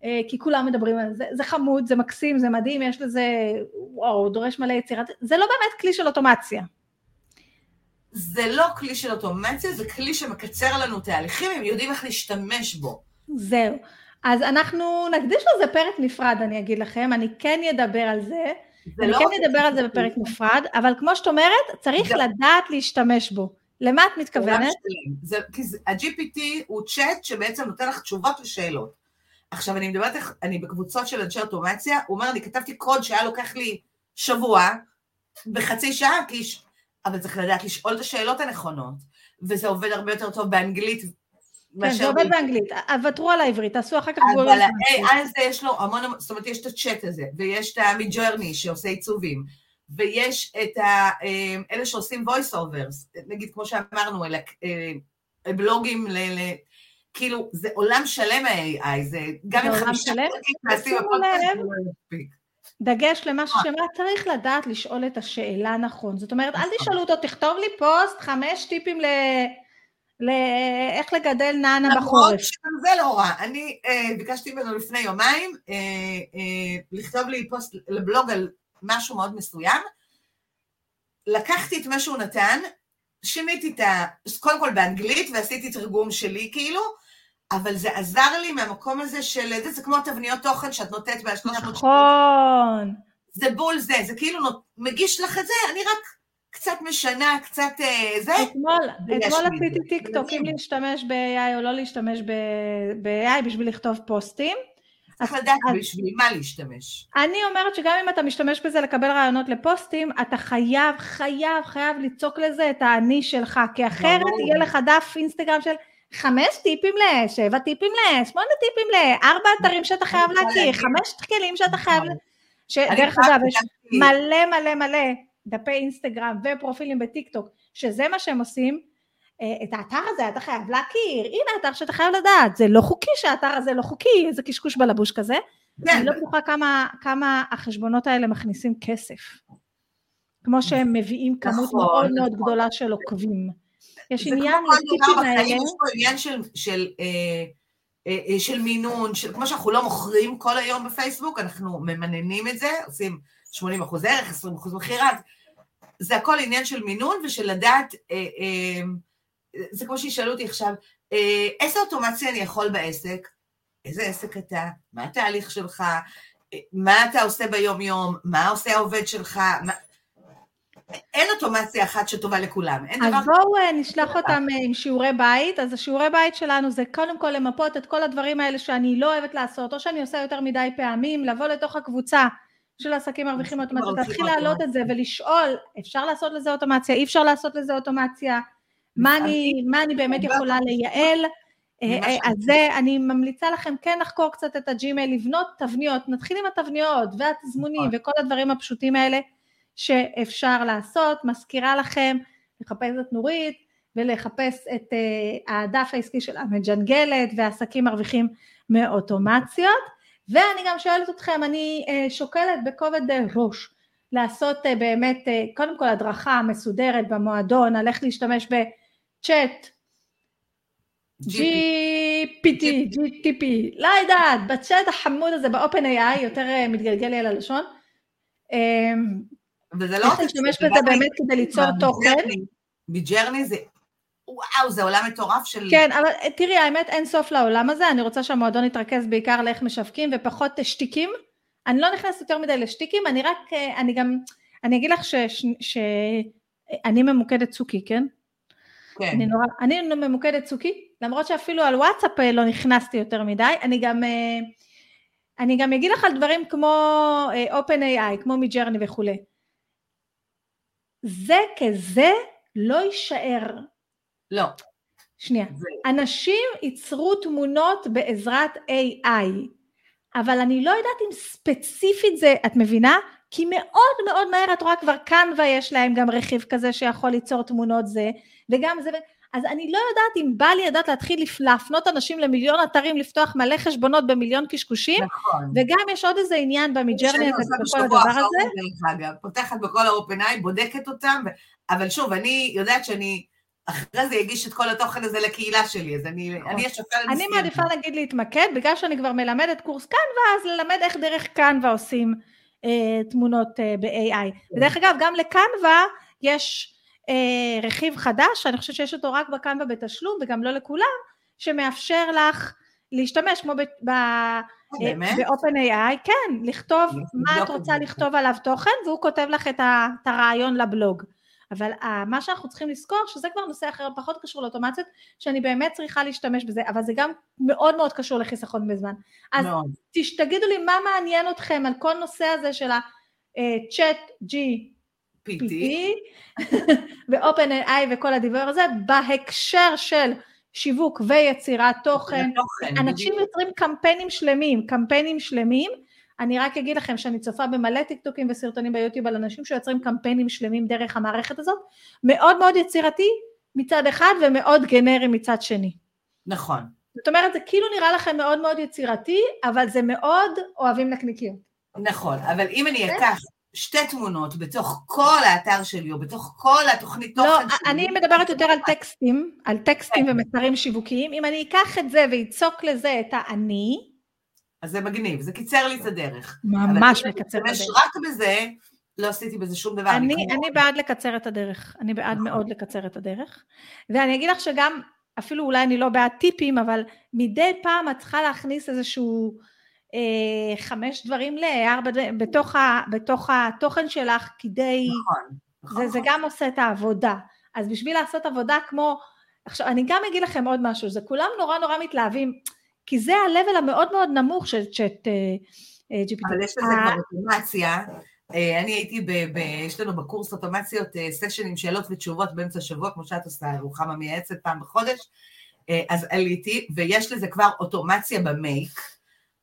אה, כי כולם מדברים על זה, זה חמוד, זה מקסים, זה מדהים, יש לזה, וואו, דורש מלא יצירת, זה לא באמת כלי של אוטומציה. זה לא כלי של אוטומציה, זה כלי שמקצר לנו תהליכים, הם יודעים איך להשתמש בו. זהו. אז אנחנו נקדיש לזה פרק נפרד, אני אגיד לכם, אני כן אדבר על זה, אני לא כן אדבר על זה בפרק נפרד, אבל כמו שאת אומרת, צריך זה... לדעת להשתמש בו. למה את מתכוונת? זה, כי ה-GPT הוא צ'אט שבעצם נותן לך תשובות לשאלות. עכשיו, אני מדברת, אני בקבוצות של אנשי אוטומציה, הוא אומר, אני כתבתי קוד שהיה לוקח לי שבוע, בחצי שעה, כי... אבל צריך לדעת לשאול את השאלות הנכונות, וזה עובד הרבה יותר טוב באנגלית כן, זה עובד באנגלית, ותרו על העברית, תעשו אחר כך גוגל. אבל ה-AI הזה יש לו המון, זאת אומרת, יש את הצ'אט הזה, ויש את המידג'רני שעושה עיצובים, ויש את ה, אה, אלה שעושים voice overs, נגיד כמו שאמרנו, אלה אה, בלוגים ל... כאילו, זה עולם שלם ה-AI, זה גם אם חמישה פרקים מעשים הפודקאסט לא דגש למה ששמע, צריך לדעת לשאול את השאלה נכון. זאת אומרת, אל נכון. תשאלו אותו, תכתוב לי פוסט, חמש טיפים ל... לאיך לגדל נאנה בחורף. למרות שגם זה לא רע. אני אה, ביקשתי ממנו לפני יומיים אה, אה, לכתוב לי פוסט לבלוג על משהו מאוד מסוים. לקחתי את מה שהוא נתן, שיניתי את ה... קודם כל באנגלית ועשיתי תרגום שלי כאילו, אבל זה עזר לי מהמקום הזה של... זה, זה כמו תבניות תוכן שאת נותנת ב-300 נכון. זה בול זה, זה כאילו מגיש לך את זה, אני רק... קצת משנה, קצת אה, זה. אתמול, אתמול עשיתי טיק טוק אם להשתמש ב-AI או לא להשתמש ב-AI בשביל לכתוב פוסטים. צריך לדעת בשביל מה להשתמש. אני אומרת שגם אם אתה משתמש בזה לקבל רעיונות לפוסטים, אתה חייב, חייב, חייב ליצוק לזה את האני שלך, כי אחרת יהיה לך דף אינסטגרם של חמש טיפים ל, שבע טיפים ל, שמונה טיפים ל, ארבע אתרים שאתה חייב להכיר, חמש כלים שאתה חייב... שדרך אגב, יש מלא מלא מלא דפי אינסטגרם ופרופילים בטיקטוק, שזה מה שהם עושים, אה, את האתר הזה אתה חייב להכיר, הנה האתר שאתה חייב לדעת, זה לא חוקי שהאתר הזה לא חוקי, איזה קשקוש בלבוש כזה. כן. אני לא בטוחה כמה, כמה החשבונות האלה מכניסים כסף. כמו שהם מביאים כמות נכון, מאוד נכון. מאוד גדולה של עוקבים. יש עניין לטיפים האלה. יש פה עניין של, של, אה, אה, אה, של מינון, של, כמו שאנחנו לא מוכרים כל היום בפייסבוק, אנחנו ממננים את זה, עושים 80 אחוז ערך, 20 אחוז מכירה, זה הכל עניין של מינון ושל לדעת, זה כמו שישאלו אותי עכשיו, איזה אוטומציה אני יכול בעסק? איזה עסק אתה? מה התהליך שלך? מה אתה עושה ביום-יום? מה עושה העובד שלך? מה... אין אוטומציה אחת שטובה לכולם. אז בואו אה, נשלח אותם עם שיעורי בית. אז השיעורי בית שלנו זה קודם כל למפות את כל הדברים האלה שאני לא אוהבת לעשות, או שאני עושה יותר מדי פעמים, לבוא לתוך הקבוצה של עסקים מרוויחים אוטומציה, להתחיל להעלות את זה ולשאול, אפשר לעשות לזה אוטומציה, אי אפשר לעשות לזה אוטומציה, מה אני, מה אני באמת יכולה לייעל, אה, אה, אז זה, אני ממליצה לכם כן לחקור קצת את הג'ימייל, לבנות תבניות, נתחיל עם התבניות והתזמונים נכון. וכל הדברים הפשוטים האלה שאפשר לעשות, מזכירה לכם לחפש את נורית ולחפש את uh, הדף העסקי של המג'נגלת ועסקים מרוויחים מאוטומציות, ואני גם שואלת אתכם, אני uh, שוקלת בכובד ראש לעשות uh, באמת, uh, קודם כל הדרכה מסודרת במועדון על איך להשתמש בצ'אט GPT, GTP, לא יודעת, בצ'אט החמוד הזה באופן AI, יותר מתגלגל לי על הלשון. וזה לא... איך להשתמש בזה באמת כדי ליצור תוכן. מג'רני זה, וואו, זה עולם מטורף של... כן, אבל אה, תראי, האמת אין סוף לעולם הזה, אני רוצה שהמועדון יתרכז בעיקר לאיך משווקים ופחות שטיקים. אני לא נכנסת יותר מדי לשטיקים, אני רק, אה, אני גם, אני אגיד לך שאני ממוקדת צוקי, כן? כן. אני נורא, אני ממוקדת צוקי, למרות שאפילו על וואטסאפ אה, לא נכנסתי יותר מדי, אני גם, אני גם אגיד לך על דברים כמו OpenAI, כמו מג'רני וכולי. זה כזה לא יישאר. לא. שנייה. זה... אנשים ייצרו תמונות בעזרת AI, אבל אני לא יודעת אם ספציפית זה, את מבינה? כי מאוד מאוד מהר את רואה כבר קנווה יש להם גם רכיב כזה שיכול ליצור תמונות זה, וגם זה, אז אני לא יודעת אם בא לי לדעת להתחיל להפנות אנשים למיליון אתרים, לפתוח מלא חשבונות במיליון קשקושים, נכון. וגם יש עוד איזה עניין במידג'רני הזה, בכל הדבר הזה. אגב, פותחת בכל ה-open בודקת אותם, אבל שוב, אני יודעת שאני... אחרי זה אגיש את כל התוכן הזה לקהילה שלי, אז אני נכון. אשפר על אני מעדיפה נגיד להתמקד, בגלל שאני כבר מלמדת קורס קנווה, אז ללמד איך דרך קנווה עושים אה, תמונות אה, ב-AI. כן. ודרך אגב, גם לקנווה יש אה, רכיב חדש, אני חושבת שיש אותו רק בקנווה בתשלום וגם לא לכולם, שמאפשר לך להשתמש כמו ב-open AI, כן, לכתוב מה את רוצה לכתוב עליו תוכן והוא כותב לך את הרעיון לבלוג. אבל מה שאנחנו צריכים לזכור שזה כבר נושא אחר פחות קשור לאוטומציות שאני באמת צריכה להשתמש בזה אבל זה גם מאוד מאוד קשור לחיסכון בזמן אז מאוד. תגידו לי מה מעניין אתכם על כל נושא הזה של ה-chat G PT ו-open AI וכל הדיבור הזה בהקשר של שיווק ויצירת תוכן, אנשים יוצרים קמפיינים שלמים, קמפיינים שלמים אני רק אגיד לכם שאני צופה במלא טיקטוקים וסרטונים ביוטיוב על אנשים שיוצרים קמפיינים שלמים דרך המערכת הזאת, מאוד מאוד יצירתי מצד אחד ומאוד גנרי מצד שני. נכון. זאת אומרת, זה כאילו נראה לכם מאוד מאוד יצירתי, אבל זה מאוד אוהבים נקניקיות. נכון, אבל אם אני כן? אקח שתי תמונות בתוך כל האתר שלי, או בתוך כל התוכנית לא, תוכן לא, שלי. לא, אני מדברת יותר על טקסטים, על טקסטים כן. ומסרים שיווקיים. אם אני אקח את זה ואצוק לזה את האני, אז זה מגניב, זה קיצר לי את הדרך. ממש מקצר את הדרך. אבל רק בזה, לא עשיתי בזה שום דבר. אני, אני, אני בעד לקצר את הדרך, אני בעד נכון. מאוד לקצר את הדרך. ואני אגיד לך שגם, אפילו אולי אני לא בעד טיפים, אבל מדי פעם את צריכה להכניס איזשהו חמש דברים לארבע דברים, בתוך, ה, בתוך התוכן שלך, כדי... נכון. נכון. זה, זה. גם עושה את העבודה. אז בשביל לעשות עבודה כמו... עכשיו, אני גם אגיד לכם עוד משהו, זה כולם נורא נורא מתלהבים. כי זה ה-level המאוד מאוד נמוך של צ'אט אה, אה, GPT. אבל יש לזה כבר אוטומציה. אה, אני הייתי, ב, ב, יש לנו בקורס אוטומציות סשן עם שאלות ותשובות באמצע השבוע, כמו שאת עושה, רוחמה מייעצת פעם בחודש, אה, אז עליתי, ויש לזה כבר אוטומציה במייק,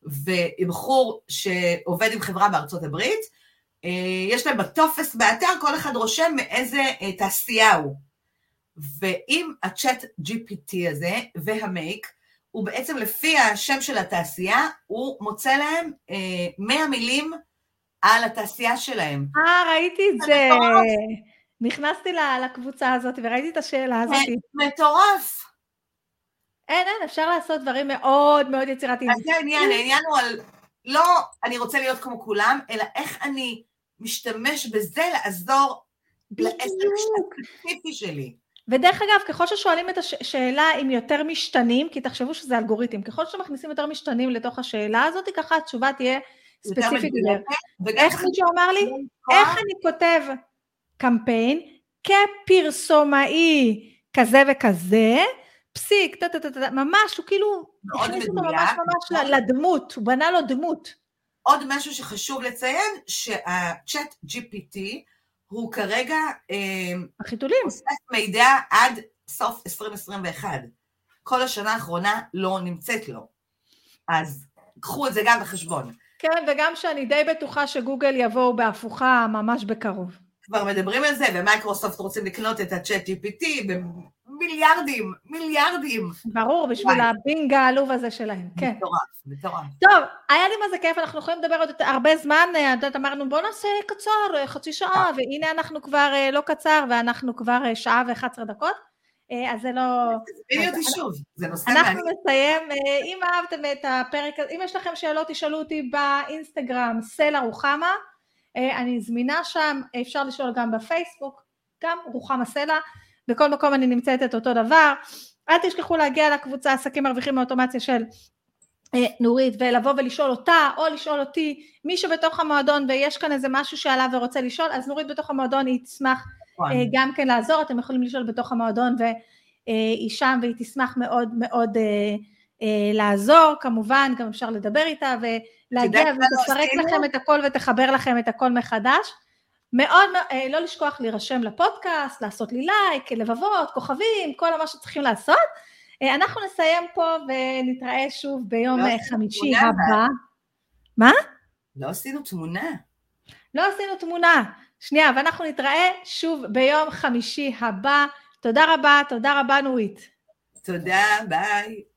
ובחור שעובד עם חברה בארצות הברית, אה, יש להם בטופס באתר, כל אחד רושם מאיזה אה, תעשייה הוא. ואם הצ'אט GPT הזה והמייק, הוא בעצם לפי השם של התעשייה, הוא מוצא להם 100 מילים על התעשייה שלהם. אה, ראיתי את זה. נכנסתי לקבוצה הזאת וראיתי את השאלה הזאת. מטורף. אין, אין, אפשר לעשות דברים מאוד מאוד יצירתיים. אז זה העניין, העניין הוא על, לא אני רוצה להיות כמו כולם, אלא איך אני משתמש בזה לעזור לעסק הספציפי שלי. ודרך אגב, ככל ששואלים את השאלה עם יותר משתנים, כי תחשבו שזה אלגוריתם, ככל שמכניסים יותר משתנים לתוך השאלה הזאת, ככה התשובה תהיה ספציפית יותר. איך מישהו אמר לי? איך אני כותב קמפיין כפרסומאי כזה וכזה, פסיק, טה טה טה טה, ממש, הוא כאילו הכניס אותו ממש ממש נכון. לדמות, הוא בנה לו דמות. עוד משהו שחשוב לציין, שהצ'אט GPT הוא כרגע החיתולים. אוסף מידע עד סוף 2021. כל השנה האחרונה לא נמצאת לו. אז קחו את זה גם בחשבון. כן, וגם שאני די בטוחה שגוגל יבואו בהפוכה ממש בקרוב. כבר מדברים על זה, ומייקרוסופט רוצים לקנות את ה ChatGPT במיליארדים, מיליארדים. ברור, בשביל. הבינג העלוב הזה שלהם, כן. מטורף, מטורף. טוב, היה לי מה זה כיף, אנחנו יכולים לדבר עוד הרבה זמן, את יודעת, אמרנו בוא נעשה קצר, חצי שעה, אה. והנה אנחנו כבר אה, לא קצר, ואנחנו כבר אה, שעה ו-11 דקות. אז זה לא... תסבירי אותי שוב, זה נושא מעניין. אנחנו נסיים, אם אהבתם את הפרק, אם יש לכם שאלות, תשאלו אותי באינסטגרם, סלע רוחמה. אה, אני זמינה שם, אפשר לשאול גם בפייסבוק, גם רוחמה סלע, בכל מקום אני נמצאת את אותו דבר. אל תשכחו להגיע לקבוצה עסקים מרוויחים מאוטומציה של אה, נורית ולבוא ולשאול אותה או לשאול אותי, מי שבתוך המועדון ויש כאן איזה משהו שעלה ורוצה לשאול, אז נורית בתוך המועדון היא תשמח אה, גם כן לעזור, אתם יכולים לשאול בתוך המועדון והיא שם והיא תשמח מאוד מאוד לעזור, כמובן, גם אפשר לדבר איתה להגיע ותפרק לכם את הכל ותחבר לכם את הכל מחדש. מאוד, אה, לא לשכוח להירשם לפודקאסט, לעשות לי לייק, לבבות, כוכבים, כל מה שצריכים לעשות. אה, אנחנו נסיים פה ונתראה שוב ביום לא חמישי הבא. מה? לא עשינו תמונה. לא עשינו תמונה. שנייה, ואנחנו נתראה שוב ביום חמישי הבא. תודה רבה, תודה רבה נורית. תודה, ביי.